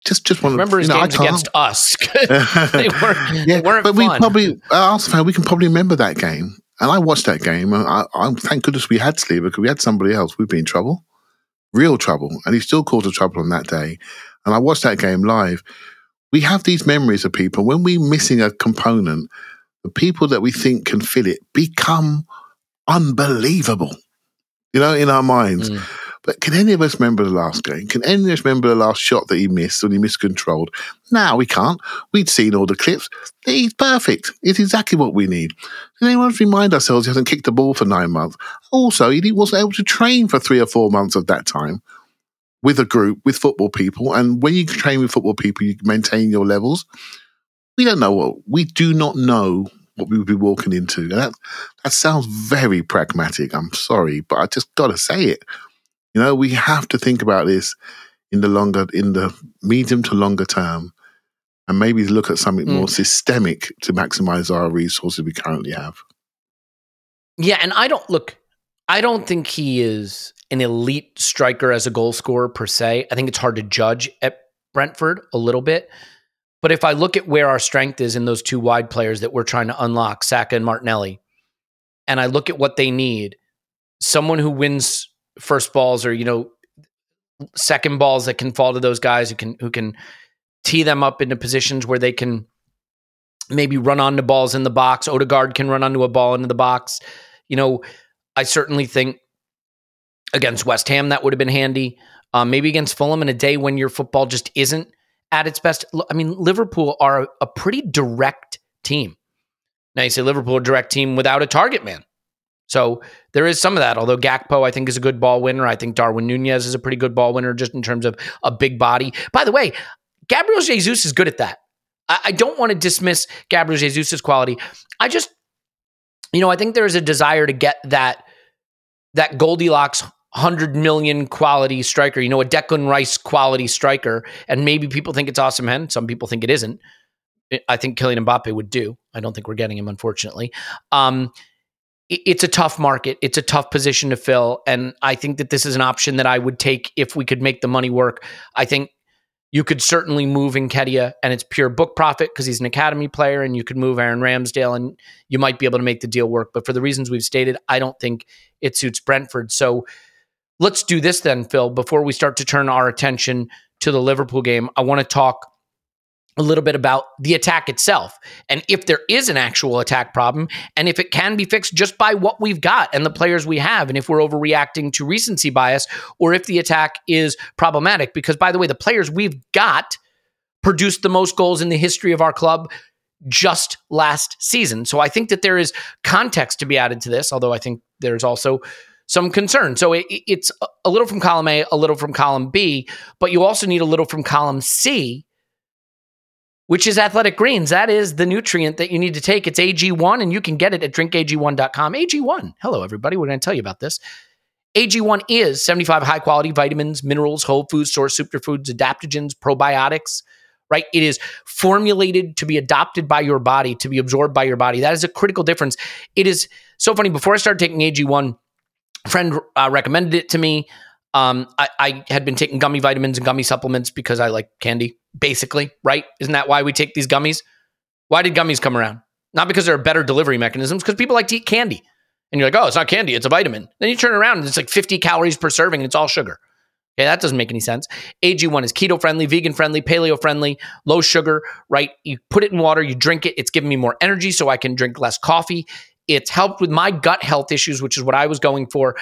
Just, just want Remember his you know, games against us. they weren't, yeah, they weren't but we probably, Arsenal fan, we can probably remember that game. And I watched that game, and I, I thank goodness we had Saliba because we had somebody else. We'd be in trouble, real trouble, and he still caused a trouble on that day. And I watched that game live. We have these memories of people when we're missing a component. The people that we think can fill it become unbelievable, you know, in our minds. Mm. But can any of us remember the last game? Can any of us remember the last shot that he missed when he miscontrolled? No, we can't. We'd seen all the clips. He's perfect. It's exactly what we need. Can anyone remind ourselves he hasn't kicked the ball for nine months? Also, he wasn't able to train for three or four months of that time with a group, with football people. And when you train with football people, you maintain your levels. We don't know what, we do not know what we would be walking into. And that, that sounds very pragmatic. I'm sorry, but I just got to say it. You know, we have to think about this in the longer, in the medium to longer term, and maybe look at something Mm. more systemic to maximize our resources we currently have. Yeah, and I don't look. I don't think he is an elite striker as a goal scorer per se. I think it's hard to judge at Brentford a little bit. But if I look at where our strength is in those two wide players that we're trying to unlock, Saka and Martinelli, and I look at what they need, someone who wins first balls or you know second balls that can fall to those guys who can who can tee them up into positions where they can maybe run onto balls in the box. Odegaard can run onto a ball into the box. You know, I certainly think against West Ham that would have been handy. Um, maybe against Fulham in a day when your football just isn't at its best. I mean, Liverpool are a, a pretty direct team. Now you say Liverpool direct team without a target man. So there is some of that. Although Gakpo, I think, is a good ball winner. I think Darwin Nunez is a pretty good ball winner, just in terms of a big body. By the way, Gabriel Jesus is good at that. I, I don't want to dismiss Gabriel Jesus' quality. I just, you know, I think there is a desire to get that that Goldilocks hundred million quality striker. You know, a Declan Rice quality striker, and maybe people think it's Osimhen. Some people think it isn't. I think Kylian Mbappe would do. I don't think we're getting him, unfortunately. Um, it's a tough market. It's a tough position to fill, and I think that this is an option that I would take if we could make the money work. I think you could certainly move Nketiah, and it's pure book profit because he's an academy player, and you could move Aaron Ramsdale, and you might be able to make the deal work. But for the reasons we've stated, I don't think it suits Brentford. So let's do this then, Phil. Before we start to turn our attention to the Liverpool game, I want to talk a little bit about the attack itself and if there is an actual attack problem and if it can be fixed just by what we've got and the players we have and if we're overreacting to recency bias or if the attack is problematic. Because by the way the players we've got produced the most goals in the history of our club just last season. So i think that there is context to be added to this although i think there's also some concern. So it, it's a little from column a a little from column b but you also need a little from column c which is athletic greens. That is the nutrient that you need to take. It's AG1, and you can get it at drinkag1.com. AG1. Hello, everybody. We're going to tell you about this. AG1 is 75 high quality vitamins, minerals, whole foods, source superfoods, adaptogens, probiotics, right? It is formulated to be adopted by your body, to be absorbed by your body. That is a critical difference. It is so funny. Before I started taking AG1, a friend uh, recommended it to me. Um, I, I had been taking gummy vitamins and gummy supplements because I like candy, basically, right? Isn't that why we take these gummies? Why did gummies come around? Not because there are better delivery mechanisms, because people like to eat candy. And you're like, oh, it's not candy, it's a vitamin. Then you turn around and it's like 50 calories per serving and it's all sugar. Okay, that doesn't make any sense. AG1 is keto friendly, vegan friendly, paleo friendly, low sugar, right? You put it in water, you drink it. It's giving me more energy so I can drink less coffee. It's helped with my gut health issues, which is what I was going for.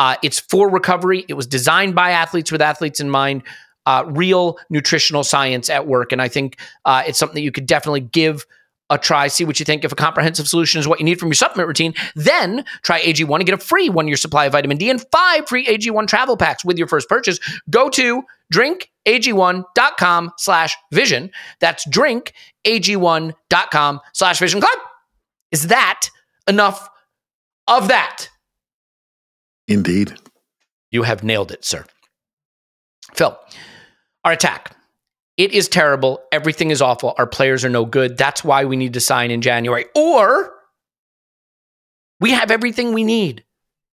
Uh, it's for recovery. It was designed by athletes with athletes in mind. Uh, real nutritional science at work, and I think uh, it's something that you could definitely give a try. See what you think. If a comprehensive solution is what you need from your supplement routine, then try AG1 and get a free one-year supply of vitamin D and five free AG1 travel packs with your first purchase. Go to drinkag1.com slash vision. That's drinkag1.com slash vision club. Is that enough of that? Indeed. You have nailed it, sir. Phil, our attack. It is terrible. Everything is awful. Our players are no good. That's why we need to sign in January. Or we have everything we need.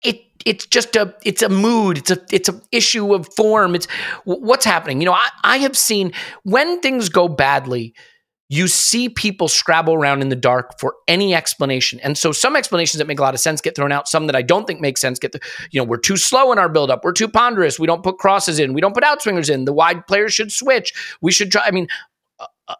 It it's just a it's a mood. It's a it's an issue of form. It's what's happening. You know, I, I have seen when things go badly, you see people scrabble around in the dark for any explanation. And so some explanations that make a lot of sense get thrown out. Some that I don't think make sense get you know, we're too slow in our buildup. We're too ponderous. We don't put crosses in. We don't put outswingers in. The wide players should switch. We should try. I mean,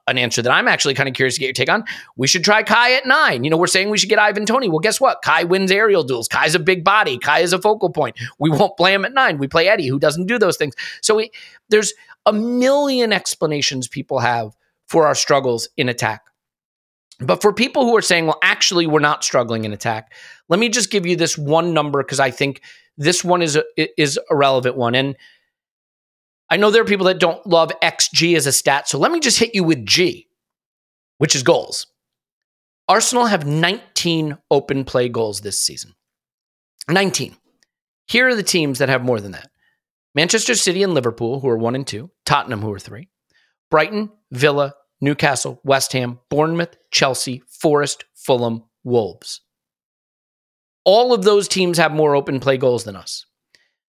an answer that I'm actually kind of curious to get your take on. We should try Kai at nine. You know, we're saying we should get Ivan Toney. Well, guess what? Kai wins aerial duels. Kai's a big body. Kai is a focal point. We won't play him at nine. We play Eddie, who doesn't do those things. So we, there's a million explanations people have for our struggles in attack. But for people who are saying, well, actually, we're not struggling in attack, let me just give you this one number because I think this one is a, is a relevant one. And I know there are people that don't love XG as a stat. So let me just hit you with G, which is goals. Arsenal have 19 open play goals this season. 19. Here are the teams that have more than that Manchester City and Liverpool, who are one and two, Tottenham, who are three, Brighton, Villa, Newcastle, West Ham, Bournemouth, Chelsea, Forest, Fulham, Wolves. All of those teams have more open play goals than us.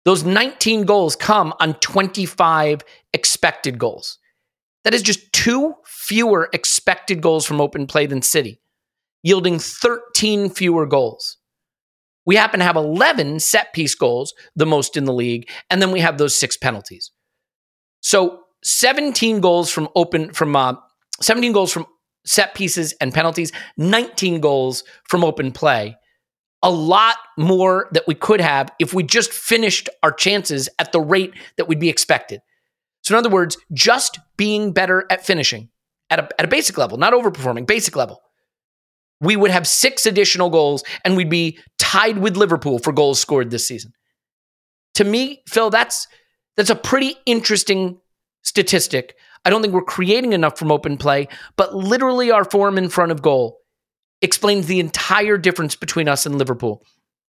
Those 19 goals come on 25 expected goals. That is just two fewer expected goals from open play than City, yielding 13 fewer goals. We happen to have 11 set piece goals, the most in the league, and then we have those six penalties. So 17 goals from open from uh, 17 goals from set pieces and penalties, 19 goals from open play. A lot more that we could have if we just finished our chances at the rate that we'd be expected. So, in other words, just being better at finishing at a, at a basic level, not overperforming, basic level, we would have six additional goals and we'd be tied with Liverpool for goals scored this season. To me, Phil, that's that's a pretty interesting statistic. I don't think we're creating enough from open play, but literally our form in front of goal explains the entire difference between us and Liverpool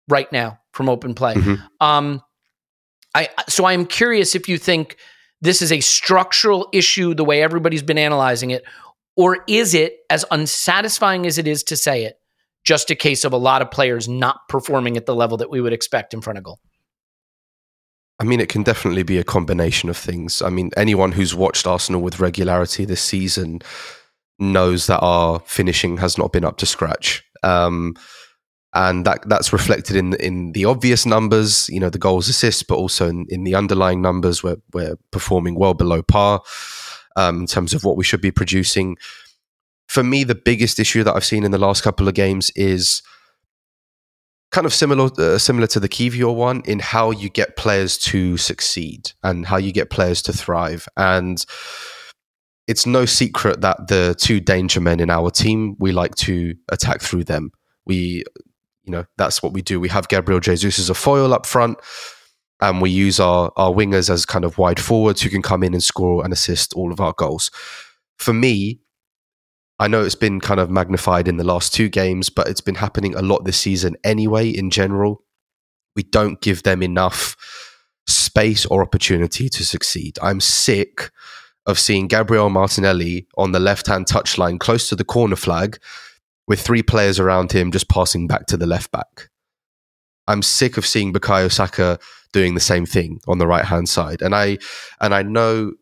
right now from open play. Mm-hmm. Um, I so I am curious if you think this is a structural issue the way everybody's been analyzing it, or is it as unsatisfying as it is to say it, just a case of a lot of players not performing at the level that we would expect in front of goal? I mean, it can definitely be a combination of things. I mean, anyone who's watched Arsenal with regularity this season knows that our finishing has not been up to scratch. Um, and that that's reflected in in the obvious numbers, you know, the goals, assists, but also in, in the underlying numbers. We're we're performing well below par um, in terms of what we should be producing. For me, the biggest issue that I've seen in the last couple of games is kind of similar uh, similar to the Kiwior one in how you get players to succeed and how you get players to thrive. And it's no secret that the two danger men in our team, we like to attack through them. We, you know, that's what we do. We have Gabriel Jesus as a foil up front, and we use our our wingers as kind of wide forwards who can come in and score and assist all of our goals. For me, I know it's been kind of magnified in the last two games, but it's been happening a lot this season anyway, in general. We don't give them enough space or opportunity to succeed. I'm sick of seeing Gabriel Martinelli on the left hand touchline close to the corner flag with three players around him just passing back to the left back. I'm sick of seeing Bukayo Saka doing the same thing on the right hand side. And I and I know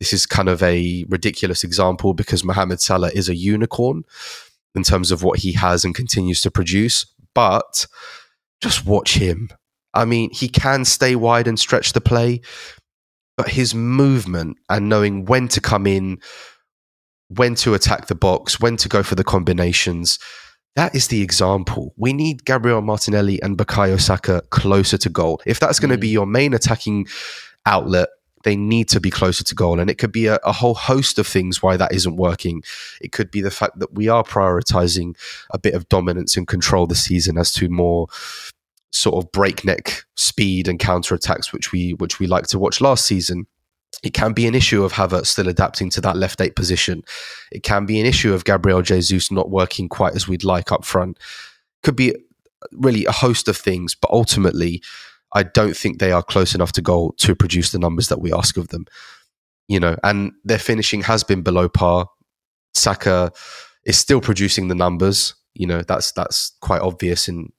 this is kind of a ridiculous example because Mohamed Salah is a unicorn in terms of what he has and continues to produce. But just watch him. I mean, he can stay wide and stretch the play, but his movement and knowing when to come in, when to attack the box, when to go for the combinations, that is the example. We need Gabriel Martinelli and Bukayo Saka closer to goal. If that's going to be mm. your main attacking outlet, they need to be closer to goal. And it could be a, a, whole host of things why that isn't working. It could be the fact that we are prioritizing a bit of dominance and control this season as to more sort of breakneck speed and counter attacks, which we which we like to watch last season. It can be an issue of Havertz still adapting to that left eight position. It can be an issue of Gabriel Jesus not working quite as we'd like up front. Could be really a host of things, but ultimately, I don't think they are close enough to goal to produce the numbers that we ask of them. You know, and their finishing has been below par. Saka is still producing the numbers. You know, that's that's quite obvious in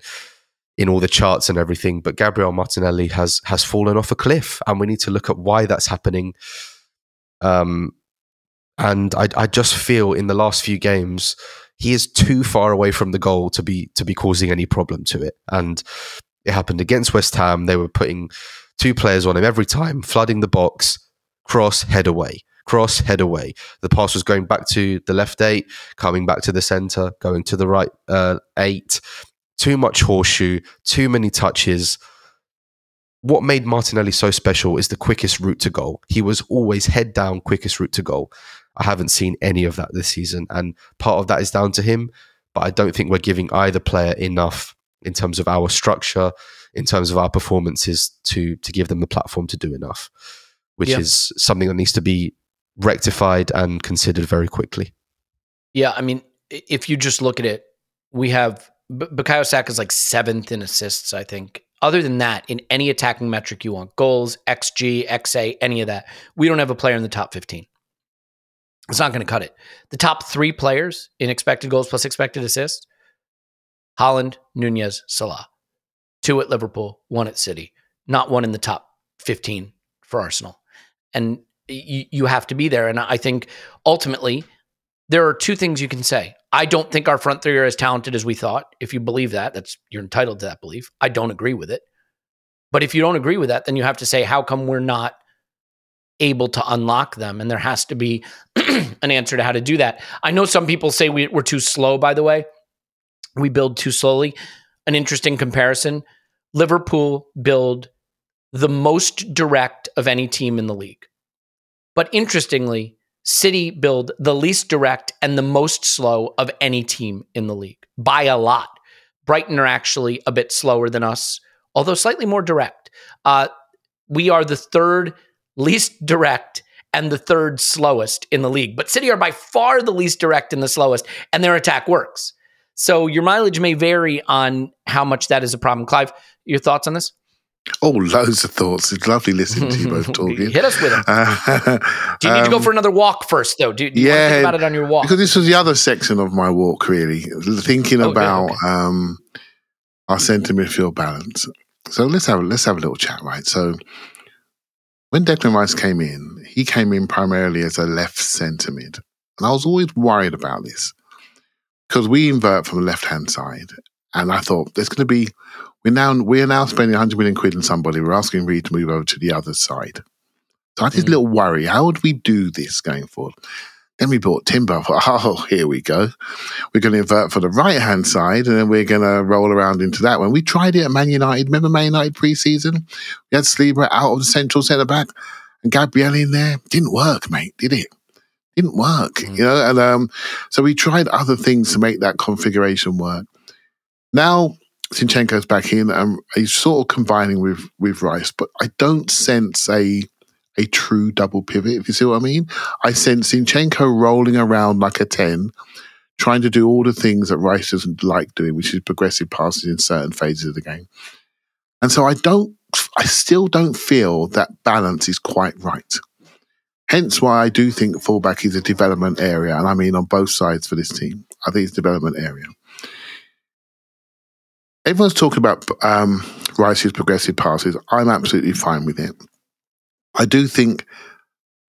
in all the charts and everything. But Gabriel Martinelli has has fallen off a cliff, and we need to look at why that's happening. Um, and I, I just feel in the last few games he is too far away from the goal to be to be causing any problem to it. And it happened against West Ham. They were putting two players on him every time, flooding the box, cross, head away, cross, head away. The pass was going back to the left eight, coming back to the centre, going to the right uh, eight. Too much horseshoe, too many touches. What made Martinelli so special is the quickest route to goal. He was always head down, quickest route to goal. I haven't seen any of that this season. And part of that is down to him, but I don't think we're giving either player enough in terms of our structure, in terms of our performances to to give them the platform to do enough, which yeah. is something that needs to be rectified and considered very quickly. Yeah, I mean, if you just look at it, we have B- Bukayo Saka is like seventh in assists, I think, Other than that, in any attacking metric you want, goals, XG, XA, any of that, we don't have a player in the top 15. It's not going to cut it. The top three players in expected goals plus expected assists Haaland, Nunez, Salah. Two at Liverpool, one at City. Not one in the top 15 for Arsenal. And you, you have to be there. And I think ultimately, there are two things you can say. I don't think our front three are as talented as we thought. If you believe that, that's you're entitled to that belief. I don't agree with it. But if you don't agree with that, then you have to say, how come we're not able to unlock them? And there has to be an answer to how to do that. I know some people say we, we're too slow, by the way. We build too slowly. An interesting comparison Liverpool build the most direct of any team in the league. But interestingly, City build the least direct and the most slow of any team in the league by a lot. Brighton are actually a bit slower than us, although slightly more direct. Uh, we are the third least direct and the third slowest in the league. But City are by far the least direct and the slowest, and their attack works. So your mileage may vary on how much that is a problem. Clive, your thoughts on this? Oh, loads of thoughts. It's lovely listening to you both talking. Hit us with them. Uh, do you need um, to go for another walk first, though? Do, do you yeah, think about it on your walk? Because this was the other section of my walk, really, thinking oh, about okay. um, our centre midfield balance. So let's have let's have a little chat, right? So when Declan Rice came in, he came in primarily as a left centre mid, and I was always worried about this because we invert from the left hand side, and I thought there's going to be we're now we're now spending 100 million quid on somebody. We're asking Reed to move over to the other side. So I had this mm. little worry. How would we do this going forward? Then we bought Timber. I thought, oh, here we go. We're going to invert for the right hand side, and then we're going to roll around into that one. We tried it at Man United. Remember Man United pre-season? We had Saliba out of the central centre back, and Gabriel in there. Didn't work, mate. Did it? Didn't work. Mm. You know, and um, so we tried other things to make that configuration work. Now Zinchenko's back in, and he's sort of combining with with Rice, but I don't sense a a true double pivot. If you see what I mean, I sense Zinchenko rolling around like a ten, trying to do all the things that Rice doesn't like doing, which is progressive passes in certain phases of the game. And so I don't, I still don't feel that balance is quite right. Hence why I do think fullback is a development area, and I mean on both sides for this team. I think it's a development area everyone's talking about um, Rice's progressive passes. I'm absolutely fine with it. I do think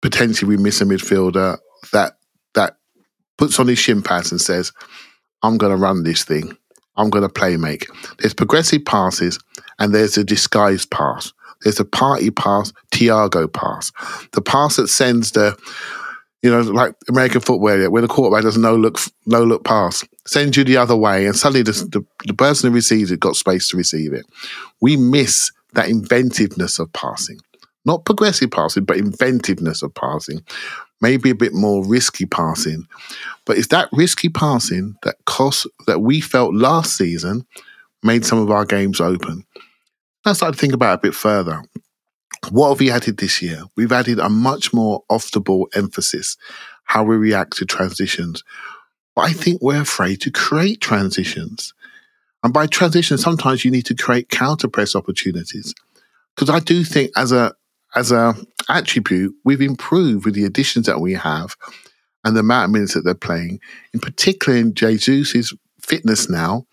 potentially we miss a midfielder that that puts on his shin pads and says, "I'm going to run this thing. I'm going to play make." There's progressive passes and there's a disguised pass. There's a Partey pass, Thiago pass, the pass that sends the you know, like American football, where the quarterback does no look, no look pass, sends you the other way, and suddenly the, the, the person who receives it got space to receive it. We miss that inventiveness of passing, not progressive passing, but inventiveness of passing. Maybe a bit more risky passing, but it's that risky passing that cost that we felt last season made some of our games open. I started to think about it a bit further. What have we added this year? We've added a much more off the ball emphasis, how we react to transitions. But I think we're afraid to create transitions. And by transition, sometimes you need to create counter press opportunities. Because I do think as a as a attribute, we've improved with the additions that we have and the amount of minutes that they're playing, in particular in Jesus' fitness now,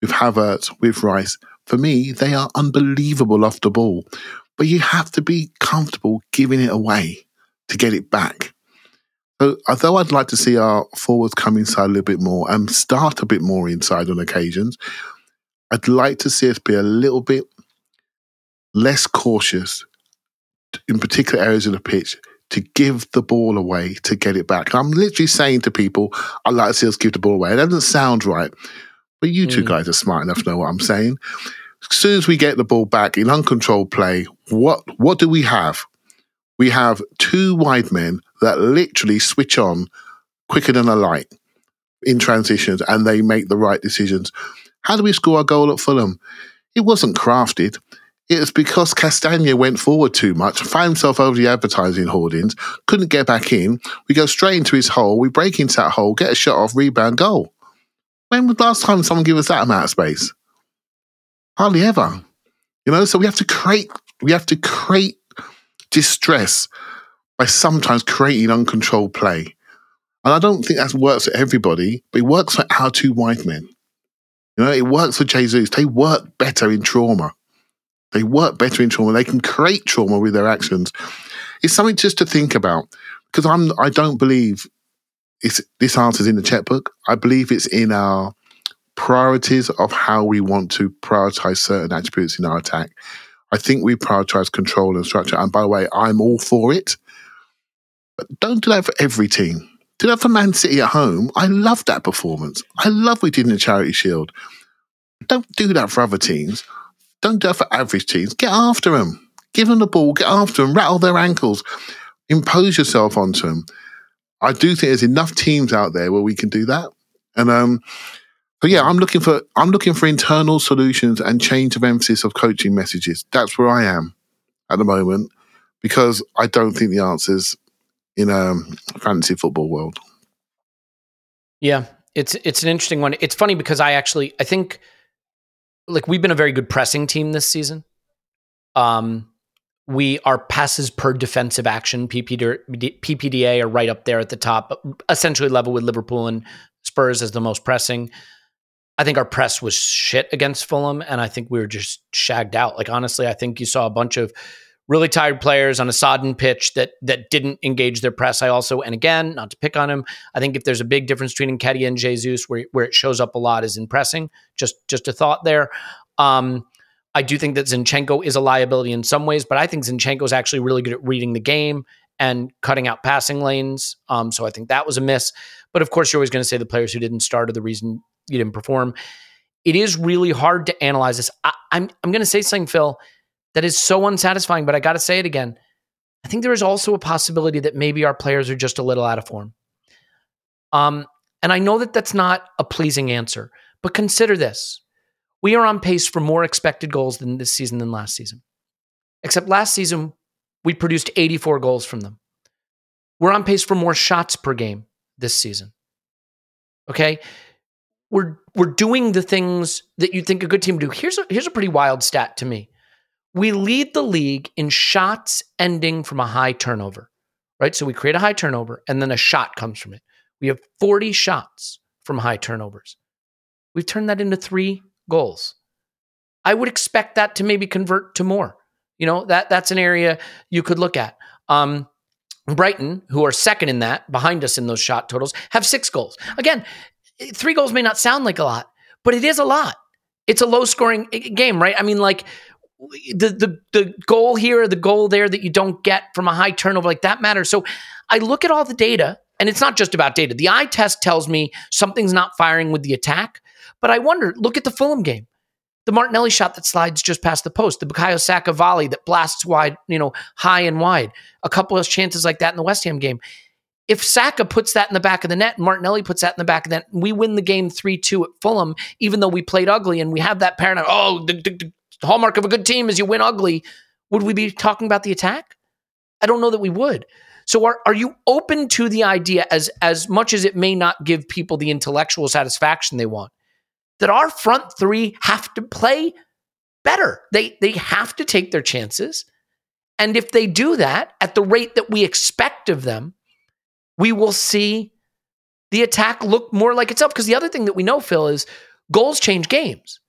with Havertz, with Rice. For me, they are unbelievable off the ball. But you have to be comfortable giving it away to get it back. So, although I'd like to see our forwards come inside a little bit more and start a bit more inside on occasions, I'd like to see us be a little bit less cautious in particular areas of the pitch to give the ball away to get it back. I'm literally saying to people, I'd like to see us give the ball away. It doesn't sound right, but you two mm. guys are smart enough to know what I'm saying. As soon as we get the ball back in uncontrolled play, what what do we have? We have two wide men that literally switch on quicker than a light in transitions and they make the right decisions. How do we score a goal at Fulham? It wasn't crafted. It was because Castagne went forward too much, found himself over the advertising hoardings, couldn't get back in. We go straight into his hole, we break into that hole, get a shot off, rebound, goal. When was last time someone gave us that amount of space? Hardly ever. You know, so we have to create we have to create distress by sometimes creating uncontrolled play. And I don't think that works for everybody, but it works for our two white men. You know, it works for Jesus. They work better in trauma. They work better in trauma. They can create trauma with their actions. It's something just to think about because I'm. I don't believe it's this answer's in the checkbook. I believe it's in our priorities of how we want to prioritize certain attributes in our attack. I think we prioritize control and structure. And by the way, I'm all for it. But don't do that for every team. Do that for Man City at home. I love that performance. I love we did in the Charity Shield. Don't do that for other teams. Don't do that for average teams. Get after them. Give them the ball. Get after them. Rattle their ankles. Impose yourself onto them. I do think there's enough teams out there where we can do that. And um, but yeah, I'm looking for I'm looking for internal solutions and change of emphasis of coaching messages. That's where I am at the moment because I don't think the answers in a um, fantasy football world. Yeah, it's it's an interesting one. It's funny because I actually I think like we've been a very good pressing team this season. Um, we our passes per defensive action PPDA are right up there at the top, essentially level with Liverpool and Spurs as the most pressing. I think our press was shit against Fulham, and I think we were just shagged out. Like honestly, I think you saw a bunch of really tired players on a sodden pitch that that didn't engage their press. I also, and again, not to pick on him, I think if there's a big difference between Nketiah and Jesus, where where it shows up a lot is in pressing. Just just a thought there. Um, I do think that Zinchenko is a liability in some ways, but I think Zinchenko is actually really good at reading the game and cutting out passing lanes. Um, so I think that was a miss. But of course, you're always going to say the players who didn't start are the reason you didn't perform. It is really hard to analyze this. I, I'm I'm going to say something, Phil, that is so unsatisfying, but I got to say it again. I think there is also a possibility that maybe our players are just a little out of form. Um, and I know that that's not a pleasing answer, but consider this. We are on pace for more expected goals than this season than last season. Except last season, we produced 84 goals from them. We're on pace for more shots per game this season. Okay? We're we're doing the things that you think a good team do. Here's a, here's a pretty wild stat to me. We lead the league in shots ending from a high turnover, right? So we create a high turnover and then a shot comes from it. We have 40 shots from high turnovers. We've turned that into three goals. I would expect that to maybe convert to more. You know, that that's an area you could look at. Um, Brighton, who are second in that, behind us in those shot totals, have six goals. Again, eh, three goals may not sound like a lot, but it is a lot. It's a low scoring eh, eh, game, right? I mean, like the the the goal here, the goal there that you don't get from a high turnover, like that matters. So I look at all the data, and it's not just about data. The eye test tells me something's not firing with the attack, but I wonder. Look at the Fulham game, the Martinelli shot that slides just past the post, the Bukayo Saka volley that blasts wide, you know, high and wide. A couple of chances like that in the West Ham game. If Saka puts that in the back of the net, Martinelli puts that in the back of the net, we win the game 3 2 at Fulham, even though we played ugly and we have that paradigm. Oh, the, the, the hallmark of a good team is you win ugly. Would we be talking about the attack? I don't know that we would. So are, are you open to the idea as as much as it may not give people the intellectual satisfaction they want that our front three have to play better. They they have to take their chances. And if they do that at the rate that we expect of them, we will see the attack look more like itself. Because the other thing that we know, Phil, is goals change games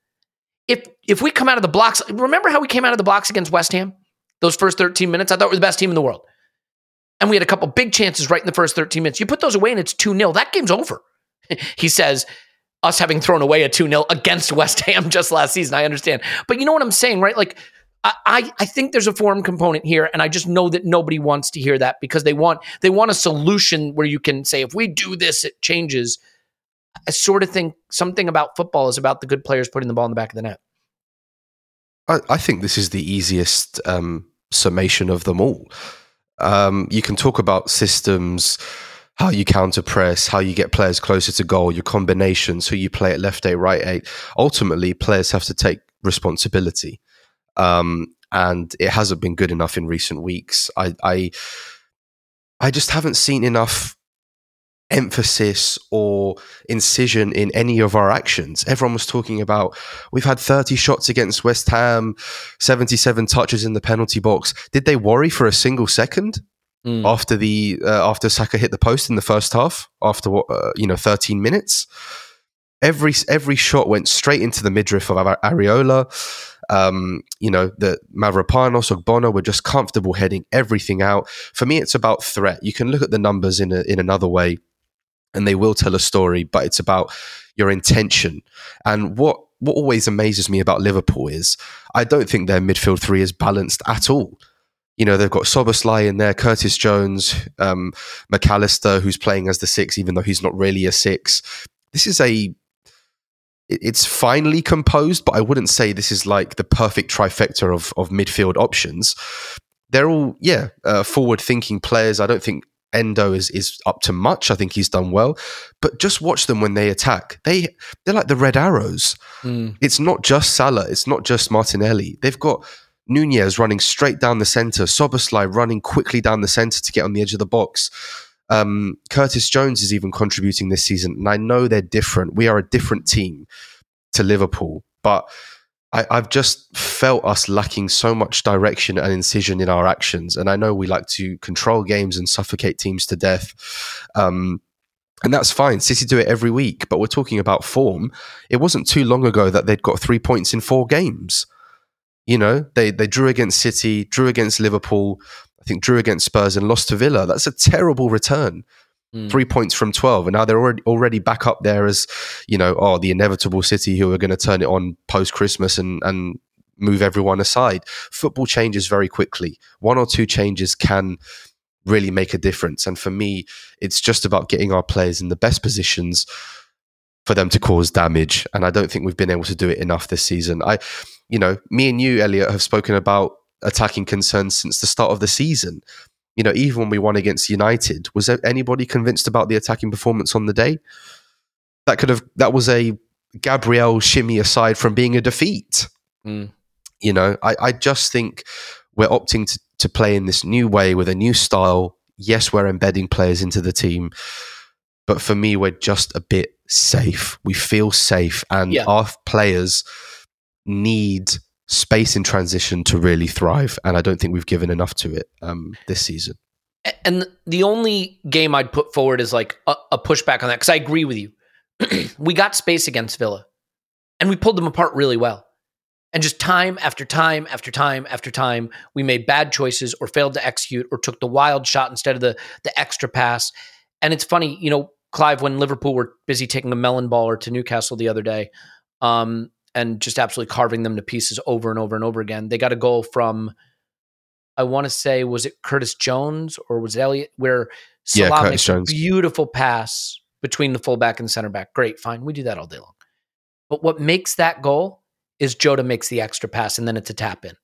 if if we come out of the blocks, remember how we came out of the blocks against West Ham? Those first 13 minutes, I thought we were the best team in the world. And we had a couple big chances right in the first 13 minutes. You put those away and it's 2 0. That game's over. he says, us having thrown away a 2 0 against West Ham just last season. I understand. But you know what I'm saying, right? Like, I, I think there's a form component here, and I just know that nobody wants to hear that because they want they want a solution where you can say if we do this, it changes. I sort of think something about football is about the good players putting the ball in the back of the net. I, I think this is the easiest um, summation of them all. Um, you can talk about systems, how you counter press, how you get players closer to goal, your combinations, who you play at left eight, right eight. Ultimately, players have to take responsibility, um, and it hasn't been good enough in recent weeks. I, I, I just haven't seen enough emphasis or incision in any of our actions. Everyone was talking about we've had 30 shots against West Ham, 77 touches in the penalty box. Did they worry for a single second? Mm. After the uh, after Saka hit the post in the first half, after what uh, you know, thirteen minutes, every every shot went straight into the midriff of Areola. Um, you know, the Mavropanos, Bono were just comfortable heading everything out. For me, it's about threat. You can look at the numbers in a, in another way and they will tell a story, but it's about your intention. And what what always amazes me about Liverpool is I don't think their midfield three is balanced at all. You know, they've got Szoboszlai in there, Curtis Jones, um, Mac Allister, who's playing as the six, even though he's not really a six. This is a it's finely composed, but I wouldn't say this is like the perfect trifecta of, of midfield options. They're all, yeah, uh, forward thinking players. I don't think Endo is is up to much. I think he's done well, but just watch them when they attack. They they're like the red arrows. Mm. It's not just Salah. It's not just Martinelli. They've got Nunez running straight down the center. Szoboszlai running quickly down the center to get on the edge of the box. Um, Curtis Jones is even contributing this season, and I know they're different. We are a different team to Liverpool, but I, have just felt us lacking so much direction and incision in our actions. And I know we like to control games and suffocate teams to death. Um, and that's fine. City do it every week, but we're talking about form. It wasn't too long ago that they'd got three points in four games. You know, they they drew against City, drew against Liverpool, I think drew against Spurs and lost to Villa. That's a terrible return. Mm. Three points from 12. And now they're already, already back up there as, you know, oh, the inevitable City who are going to turn it on post Christmas and, and move everyone aside. Football changes very quickly. One or two changes can really make a difference. And for me, it's just about getting our players in the best positions for them to cause damage. And I don't think we've been able to do it enough this season. I, you know, me and you, Elliot, have spoken about attacking concerns since the start of the season you know, even when we won against United, was there anybody convinced about the attacking performance on the day? That could have that was a Gabriel shimmy aside from being a defeat. Mm. You know, I, I just think we're opting to, to play in this new way with a new style. Yes, we're embedding players into the team, but for me, we're just a bit safe. We feel safe, and yeah. our players need space in transition to really thrive. And I don't think we've given enough to it um, this season. And the only game I'd put forward is like a, a pushback on that because I agree with you. we got space against Villa and we pulled them apart really well. And just time after time after time after time, we made bad choices or failed to execute or took the wild shot instead of the the extra pass. And it's funny, you know, Clive, when Liverpool were busy taking a melon baller to Newcastle the other day, um, and just absolutely carving them to pieces over and over and over again. They got a goal from, I want to say, was it Curtis Jones or was it Elliot? Where Salah yeah, makes Jones. a beautiful pass between the fullback and the center back. Great, fine, we do that all day long. But what makes that goal is Jota makes the extra pass and then it's a tap in.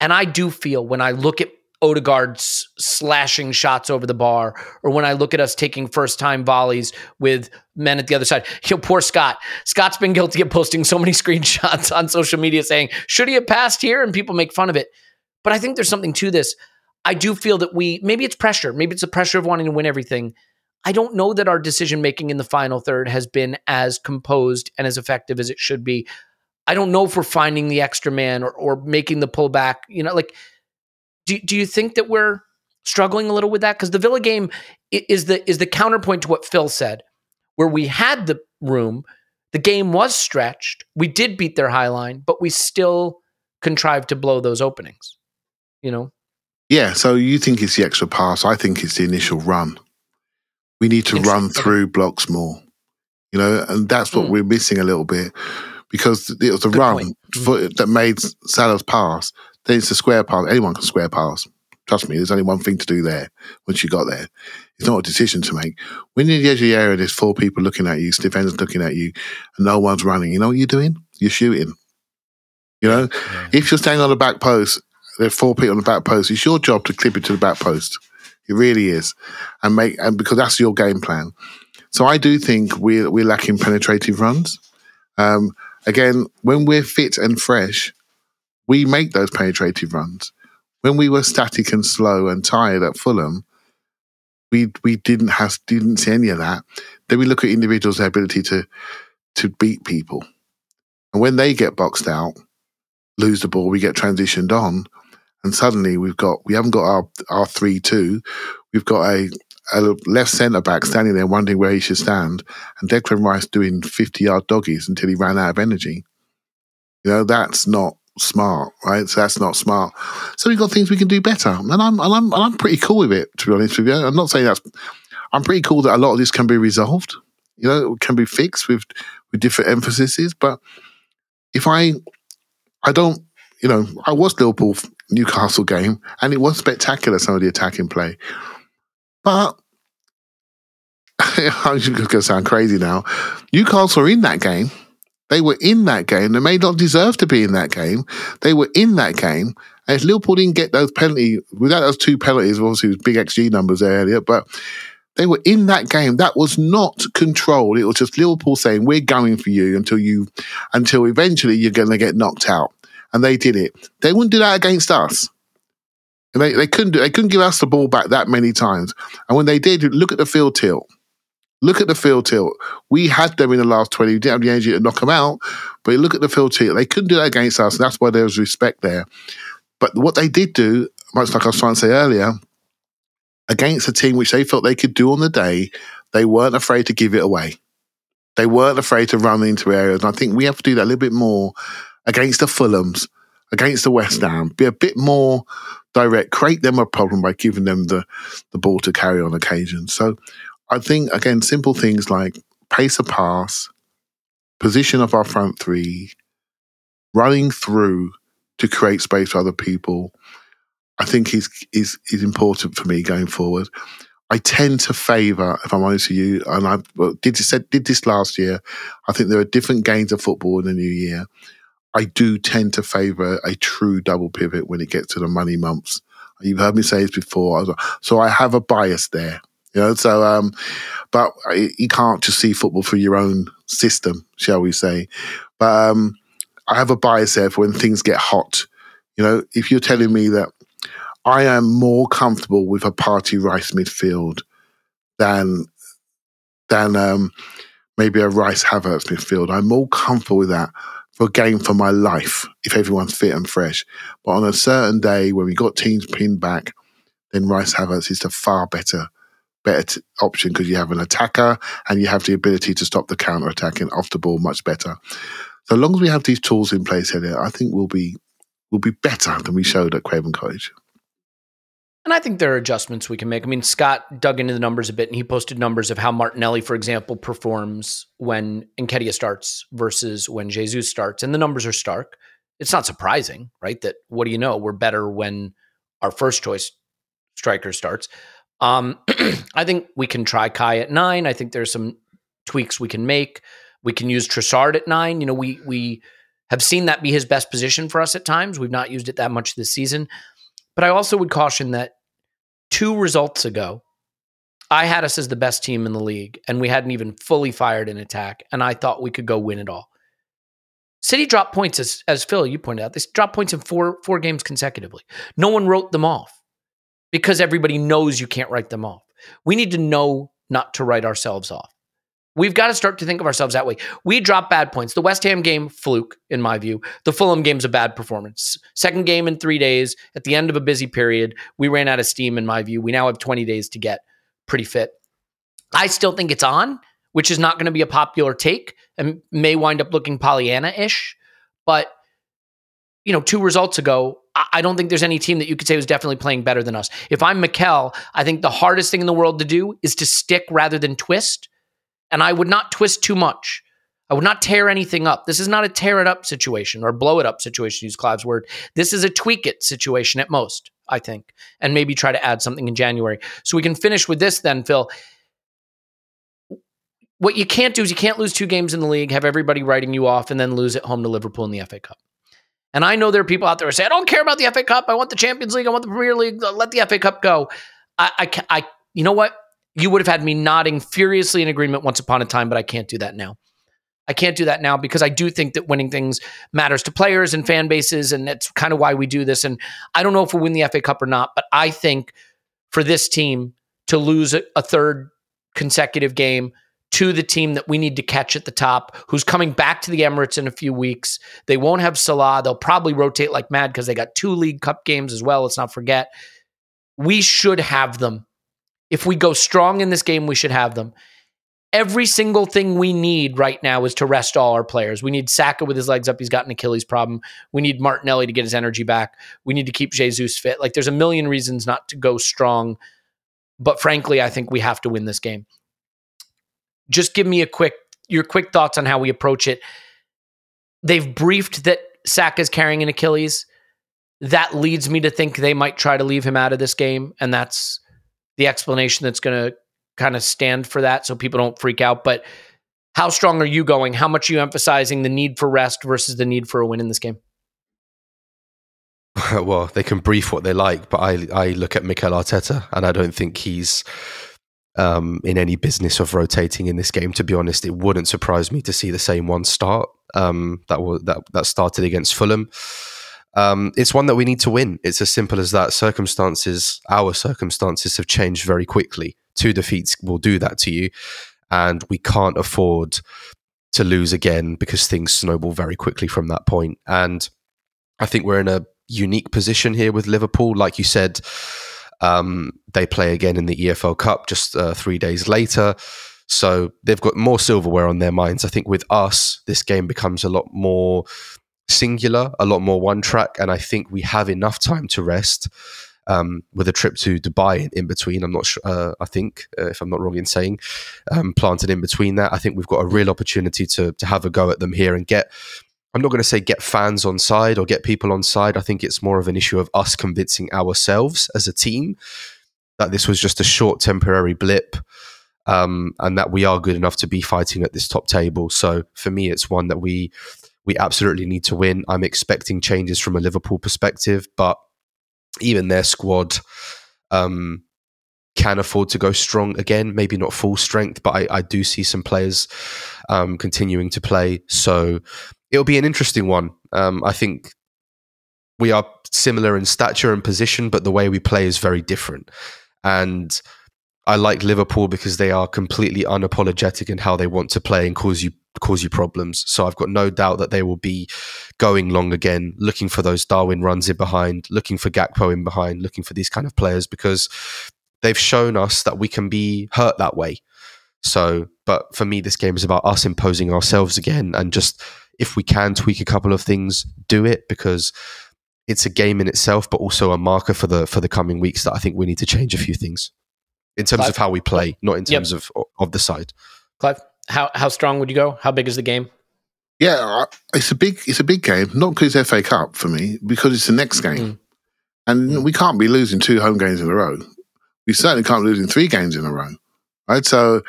And I do feel when I look at Odegaard slashing shots over the bar, or when I look at us taking first time volleys with men at the other side. You know, poor Scott. Scott's been guilty of posting so many screenshots on social media saying, should he have passed here? And people make fun of it. But I think there's something to this. I do feel that we, maybe it's pressure, maybe it's the pressure of wanting to win everything. I don't know that our decision making in the final third has been as composed and as effective as it should be. I don't know if we're finding the extra man or, or making the pullback. You know, like do, do you think that we're struggling a little with that? Because the Villa game is the is the counterpoint to what Phil said, where we had the room, the game was stretched, we did beat their high line, but we still contrived to blow those openings. You know? Yeah. So you think it's the extra pass? I think it's the initial run. We need to run through blocks more. You know, and that's what mm. we're missing a little bit because it was the Good run for, that made Salah's pass then it's a square pass. Anyone can square pass. Trust me, there's only one thing to do there once you got there. It's not a decision to make. When you're in the edge of the area, there's four people looking at you, defenders looking at you, and no one's running. You know what you're doing? You're shooting. You know, yeah. if you're standing on the back post, there are four people on the back post. It's your job to clip it to the back post. It really is, and make and because that's your game plan. So I do think we're we're lacking penetrative runs. Um, again, when we're fit and fresh, we make those penetrative runs. When we were static and slow and tired at Fulham, we we didn't have didn't see any of that. Then we look at individuals' ability to to beat people, and when they get boxed out, lose the ball, we get transitioned on, and suddenly we've got we haven't got our our three two, we've got a a left centre back standing there wondering where he should stand, and Declan Rice doing fifty yard doggies until he ran out of energy. You know that's not smart, right? So that's not smart. So we've got things we can do better, and I'm and I'm and I'm pretty cool with it. To be honest with you, I'm not saying that's. I'm pretty cool that a lot of this can be resolved. You know, it can be fixed with with different emphases. But if I, I don't, you know, I was Liverpool Newcastle game, and it was spectacular. Some of the attacking play, but. I'm just going to sound crazy now. Newcastle are in that game they were in that game. They may not deserve to be in that game. They were in that game. And if Liverpool didn't get those penalty, without those two penalties, obviously big XG numbers there earlier, but they were in that game. That was not controlled. It was just Liverpool saying, "We're going for you until you, until eventually you're going to get knocked out." And they did it. They wouldn't do that against us. And they, they couldn't do, they couldn't give us the ball back that many times. And when they did, look at the field tilt. Look at the field tilt. We had them in the last 20. We didn't have the energy to knock them out, but look at the field tilt. They couldn't do that against us, and that's why there was respect there. But what they did do, much like I was trying to say earlier, against a team which they felt they could do on the day, they weren't afraid to give it away. They weren't afraid to run into areas. And I think we have to do that a little bit more against the Fulhams, against the West Ham. Be a bit more direct, create them a problem by giving them the, the ball to carry on occasion. So I think again, simple things like pace of pass, position of our front three, running through to create space for other people. I think is is is important for me going forward. I tend to favour, if I'm honest with you, and I did this, did this last year. I think there are different games of football in the new year. I do tend to favour a true double pivot when it gets to the money months. You've heard me say this before, so I have a bias there. You know, so um, but you can't just see football through your own system, shall we say? But um, I have a bias there for when things get hot. You know, if you're telling me that I am more comfortable with a Partey Rice midfield than than um, maybe a Rice Havertz midfield, I'm more comfortable with that for a game for my life if everyone's fit and fresh. But on a certain day when we got teams pinned back, then Rice Havertz is the far better better t- option because you have an attacker and you have the ability to stop the counter attacking off the ball much better. So long as we have these tools in place here, I think we'll be we'll be better than we showed at Craven Cottage. And I think there are adjustments we can make. I mean, Scott dug into the numbers a bit and he posted numbers of how Martinelli, for example, performs when Nketiah starts versus when Jesus starts. And the numbers are stark. It's not surprising, right? That what do you know? We're better when our first choice striker starts. Um, I think we can try Kai at nine. I think there's some tweaks we can make. We can use Trossard at nine. You know, we we have seen that be his best position for us at times. We've not used it that much this season. But I also would caution that two results ago, I had us as the best team in the league, and we hadn't even fully fired an attack, and I thought we could go win it all. City dropped points as as Phil you pointed out. They dropped points in four four games consecutively. No one wrote them off because everybody knows you can't write them off. We need to know not to write ourselves off. We've got to start to think of ourselves that way. We drop bad points. The West Ham game, fluke, in my view. The Fulham game's a bad performance. Second game in three days, at the end of a busy period, we ran out of steam, in my view. We now have 20 days to get pretty fit. I still think it's on, which is not going to be a popular take and may wind up looking Pollyanna ish. But, you know, two results ago, I don't think there's any team that you could say was definitely playing better than us. If I'm Mikel, I think the hardest thing in the world to do is to stick rather than twist. And I would not twist too much. I would not tear anything up. This is not a tear it up situation or blow it up situation, use Clive's word. This is a tweak it situation at most, I think, and maybe try to add something in January. So we can finish with this then, Phil. What you can't do is you can't lose two games in the league, have everybody writing you off, and then lose at home to Liverpool in the FA Cup. And I know there are people out there who say, I don't care about the FA Cup. I want the Champions League. I want the Premier League. Uh, let the FA Cup go. I, I, I you know what? You would have had me nodding furiously in agreement once upon a time, but I can't do that now. I can't do that now because I do think that winning things matters to players and fan bases, and that's kind of why we do this. And I don't know if we'll win the FA Cup or not, but I think for this team to lose a, a third consecutive game to the team that we need to catch at the top, who's coming back to the Emirates in a few weeks. They won't have Salah. They'll probably rotate like mad because they got two League Cup games as well. Let's not forget. We should have them. If we go strong in this game, we should have them. Every single thing we need right now is to rest all our players. We need Saka with his legs up. He's got an Achilles problem. We need Martinelli to get his energy back. We need to keep Jesus fit. Like there's a million reasons not to go strong. But frankly, I think we have to win this game just give me a quick your quick thoughts on how we approach it. They've briefed that is carrying an Achilles. That leads me to think they might try to leave him out of this game, and that's the explanation that's going to kind of stand for that, so people don't freak out. But how strong are you going? How much are you emphasizing the need for rest versus the need for a win in this game? well, they can brief what they like, but I I look at Mikel Arteta and I don't think he's um, in any business of rotating in this game. To be honest, it wouldn't surprise me to see the same one start um, that that that started against Fulham. Um, it's one that we need to win. It's as simple as that. Circumstances, our circumstances have changed very quickly. Two defeats will do that to you, and we can't afford to lose again because things snowball very quickly from that point. And I think we're in a unique position here with Liverpool. Like you said, um, they play again in the EFL Cup just uh, three days later. So they've got more silverware on their minds. I think with us, this game becomes a lot more singular, a lot more one track. And I think we have enough time to rest um, with a trip to Dubai in between. I'm not sure, uh, I think, uh, if I'm not wrong in saying, um, planted in between that. I think we've got a real opportunity to, to have a go at them here and get I'm not going to say get fans on side or get people on side. I think it's more of an issue of us convincing ourselves as a team that this was just a short temporary blip um, and that we are good enough to be fighting at this top table. So for me, it's one that we we absolutely need to win. I'm expecting changes from a Liverpool perspective, but even their squad um, can afford to go strong again. Maybe not full strength, but I, I do see some players um, continuing to play. So it'll be an interesting one. Um, I think we are similar in stature and position, but the way we play is very different. And I like Liverpool because they are completely unapologetic in how they want to play and cause you cause you problems. So I've got no doubt that they will be going long again, looking for those Darwin runs in behind, looking for Gakpo in behind, looking for these kind of players because they've shown us that we can be hurt that way. So, but for me, this game is about us imposing ourselves again and just if we can tweak a couple of things, do it because it's a game in itself, but also a marker for the for the coming weeks that I think we need to change a few things in terms Clive? of how we play, not in terms yep. of of the side. Clive, how how strong would you go? How big is the game? Yeah, it's a big it's a big game. Not because it's FA Cup for me, because it's the next game, mm. and mm. we can't be losing two home games in a row. We certainly can't lose in three games in a row, right? So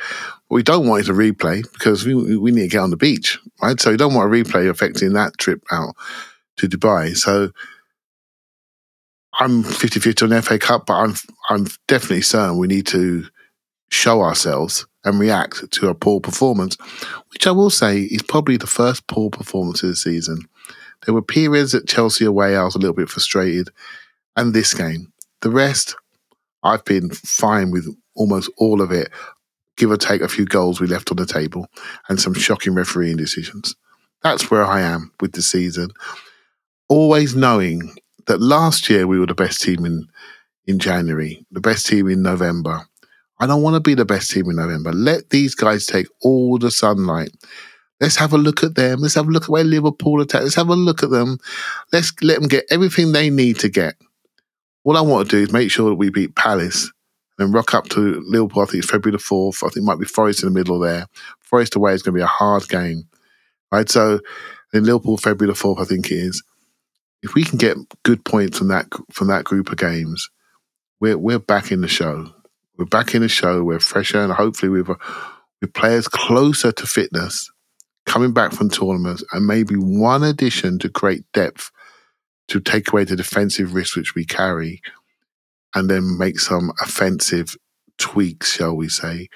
what we don't want is a replay because we, we need to get on the beach, right? So we don't want a replay affecting that trip out to Dubai. So I'm 50 50 on FA Cup, but I'm, I'm definitely certain we need to show ourselves and react to a poor performance, which I will say is probably the first poor performance of the season. There were periods at Chelsea away I was a little bit frustrated, and this game. The rest, I've been fine with almost all of it give or take a few goals we left on the table and some shocking refereeing decisions. That's where I am with the season. Always knowing that last year we were the best team in, in January, the best team in November. I don't want to be the best team in November. Let these guys take all the sunlight. Let's have a look at them. Let's have a look at where Liverpool attack. Let's have a look at them. Let's let them get everything they need to get. All I want to do is make sure that we beat Palace then rock up to Liverpool. I think it's February the fourth. I think it might be Forest in the middle there. Forest away is going to be a hard game, right? So in Liverpool, February the fourth, I think it is. If we can get good points from that from that group of games, we're we're back in the show. We're back in the show. We're fresher, and hopefully with with players closer to fitness, coming back from tournaments, and maybe one addition to create depth to take away the defensive risk which we carry and then make some offensive tweaks, shall we say.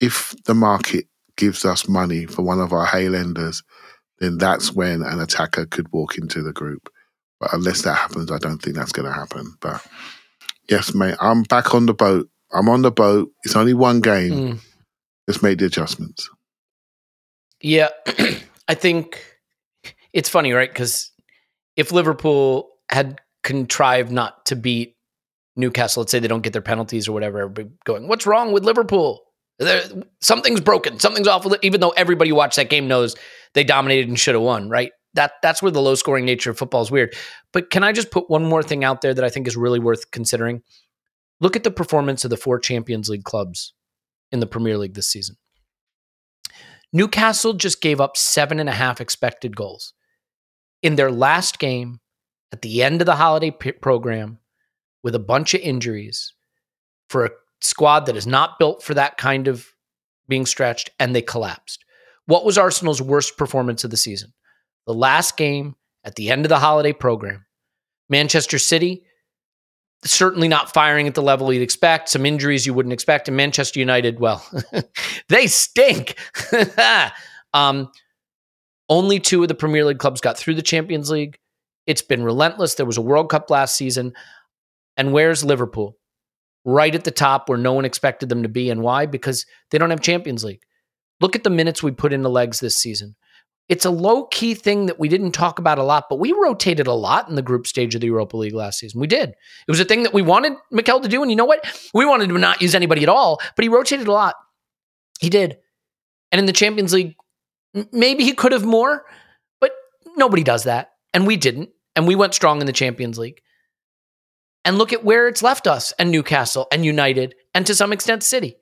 If the market gives us money for one of our hay lenders, then that's when an attacker could walk into the group. But unless that happens, I don't think that's going to happen. But yes, mate, I'm back on the boat I'm on the boat. It's only one game. Mm. Let's make the adjustments. Yeah, I think it's funny, right? Because if Liverpool had contrived not to beat Newcastle, let's say they don't get their penalties or whatever, everybody going, "What's wrong with Liverpool? There, something's broken. Something's it." Even though everybody who watched that game knows they dominated and should have won, right? That that's where the low scoring nature of football is weird. But can I just put one more thing out there that I think is really worth considering? Look at the performance of the four Champions League clubs in the Premier League this season. Newcastle just gave up seven and a half expected goals in their last game at the end of the holiday p- program with a bunch of injuries for a squad that is not built for that kind of being stretched, and they collapsed. What was Arsenal's worst performance of the season? The last game at the end of the holiday program. Manchester City, certainly not firing at the level you'd expect, some injuries you wouldn't expect. And Manchester United, well, they stink. um, only two of the Premier League clubs got through the Champions League. It's been relentless. There was a World Cup last season. And where's Liverpool? Right at the top where no one expected them to be. And why? Because they don't have Champions League. Look at the minutes we put into legs this season. It's a low key thing that we didn't talk about a lot, but we rotated a lot in the group stage of the Europa League last season. We did. It was a thing that we wanted Mikel to do. And you know what? We wanted to not use anybody at all, but he rotated a lot. He did. And in the Champions League, maybe he could have more, but nobody does that. And we didn't. And we went strong in the Champions League. And look at where it's left us and Newcastle and United and to some extent City.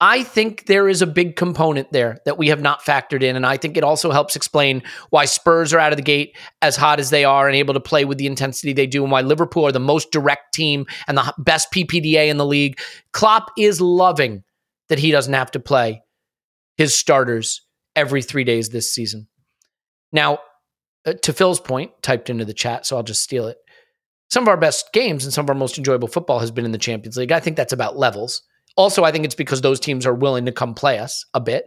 I think there is a big component there that we have not factored in. And I think it also helps explain why Spurs are out of the gate as hot as they are and able to play with the intensity they do, and why Liverpool are the most direct team and the best PPDA in the league. Klopp is loving that he doesn't have to play his starters every three days this season. Now, uh, to Phil's point, typed into the chat, so I'll just steal it. Some of our best games and some of our most enjoyable football has been in the Champions League. I think that's about levels. Also, I think it's because those teams are willing to come play us a bit.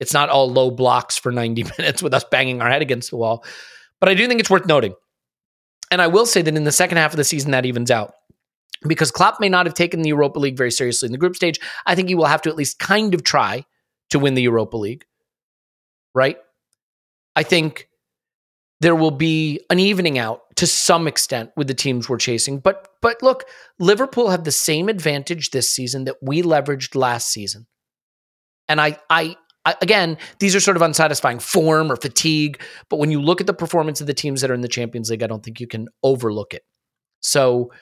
It's not all low blocks for 90 minutes with us banging our head against the wall. But I do think it's worth noting. And I will say that in the second half of the season, that evens out. Because Klopp may not have taken the Europa League very seriously in the group stage, I think he will have to at least kind of try to win the Europa League. Right? I think there will be an evening out to some extent with the teams we're chasing. But but look, Liverpool have the same advantage this season that we leveraged last season. And I I, I again, these are sort of unsatisfying form or fatigue, but when you look at the performance of the teams that are in the Champions League, I don't think you can overlook it. So,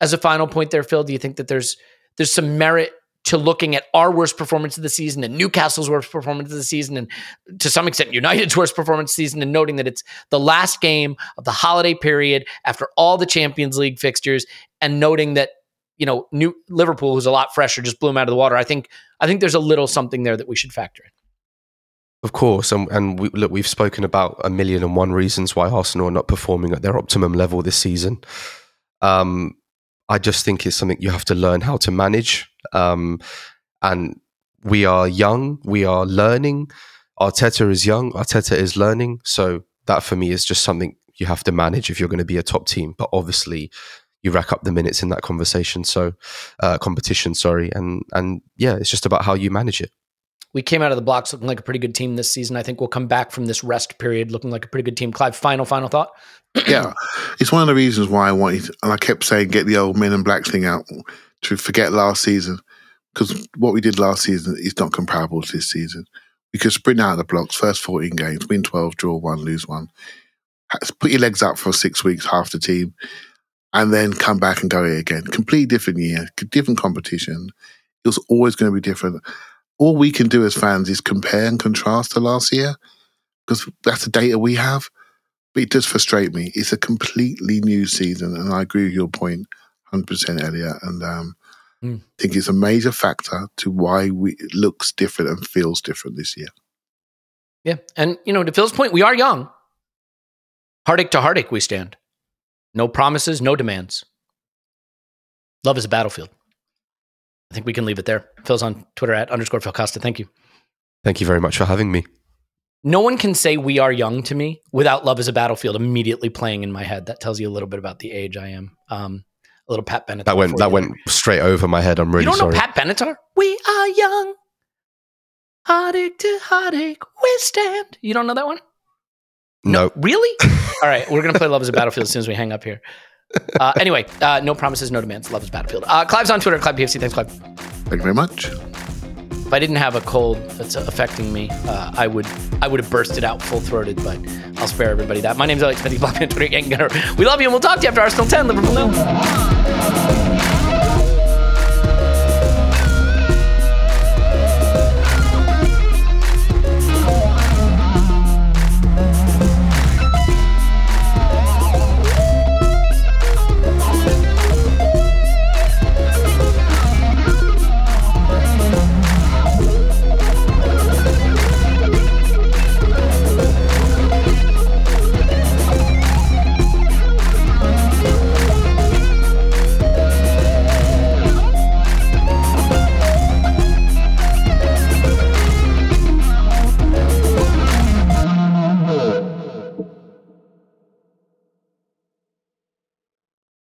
as a final point there, Phil, do you think that there's there's some merit to looking at our worst performance of the season and Newcastle's worst performance of the season and to some extent United's worst performance season and noting that it's the last game of the holiday period after all the Champions League fixtures and noting that you know New Liverpool who's a lot fresher just blew them out of the water. I think I think there's a little something there that we should factor in. Of course, and, and we, look, we've spoken about a million and one reasons why Arsenal are not performing at their optimum level this season. Um, I just think it's something you have to learn how to manage. Um, and we are young, we are learning. Arteta is young, Arteta is learning. So that for me is just something you have to manage if you're going to be a top team. But obviously, you rack up the minutes in that conversation, so uh, competition. Sorry, and and yeah, it's just about how you manage it. We came out of the blocks looking like a pretty good team this season. I think we'll come back from this rest period looking like a pretty good team. Clive, final final thought. yeah, it's one of the reasons why I wanted, and I kept saying, get the old men and black thing out to forget last season because what we did last season is not comparable to this season. We could sprint out of the blocks, first 14 games, win 12, draw one, lose one. Put your legs up for six weeks, half the team, and then come back and go here again. Complete different year, different competition. It was always going to be different. All we can do as fans is compare and contrast to last year because that's the data we have. But it does frustrate me. It's a completely new season, and I agree with your point, hundred percent, Elliot. And um, mm. I think it's a major factor to why we it looks different and feels different this year. Yeah, and you know, to Phil's point, we are young. Heartache to heartache, we stand. No promises, no demands. Love is a battlefield. I think we can leave it there. Phil's on Twitter at underscore Phil Costa. Thank you. Thank you very much for having me no one can say we are young to me without love as a battlefield immediately playing in my head that tells you a little bit about the age i am um, A little Pat Benatar. That went that went straight over my head. I'm really sorry. you don't sorry. know Pat Benatar? We are young. Heartache to heartache, we stand. You don't know that one? no. Really? All right, we're gonna play Love is a Battlefield as soon as we hang up here. Uh, anyway, uh, no promises, no demands. Love is Battlefield. Uh, Clive's on Twitter, Clive PFC. Thanks, Clive. Thank you very much. If I didn't have a cold that's affecting me, uh, I would I would have bursted out full throated, but I'll spare everybody that. My name's Alex Smithy, Blockman, Twitter, Gang Gunner. We love you, and we'll talk to you after Arsenal 10, Liverpool.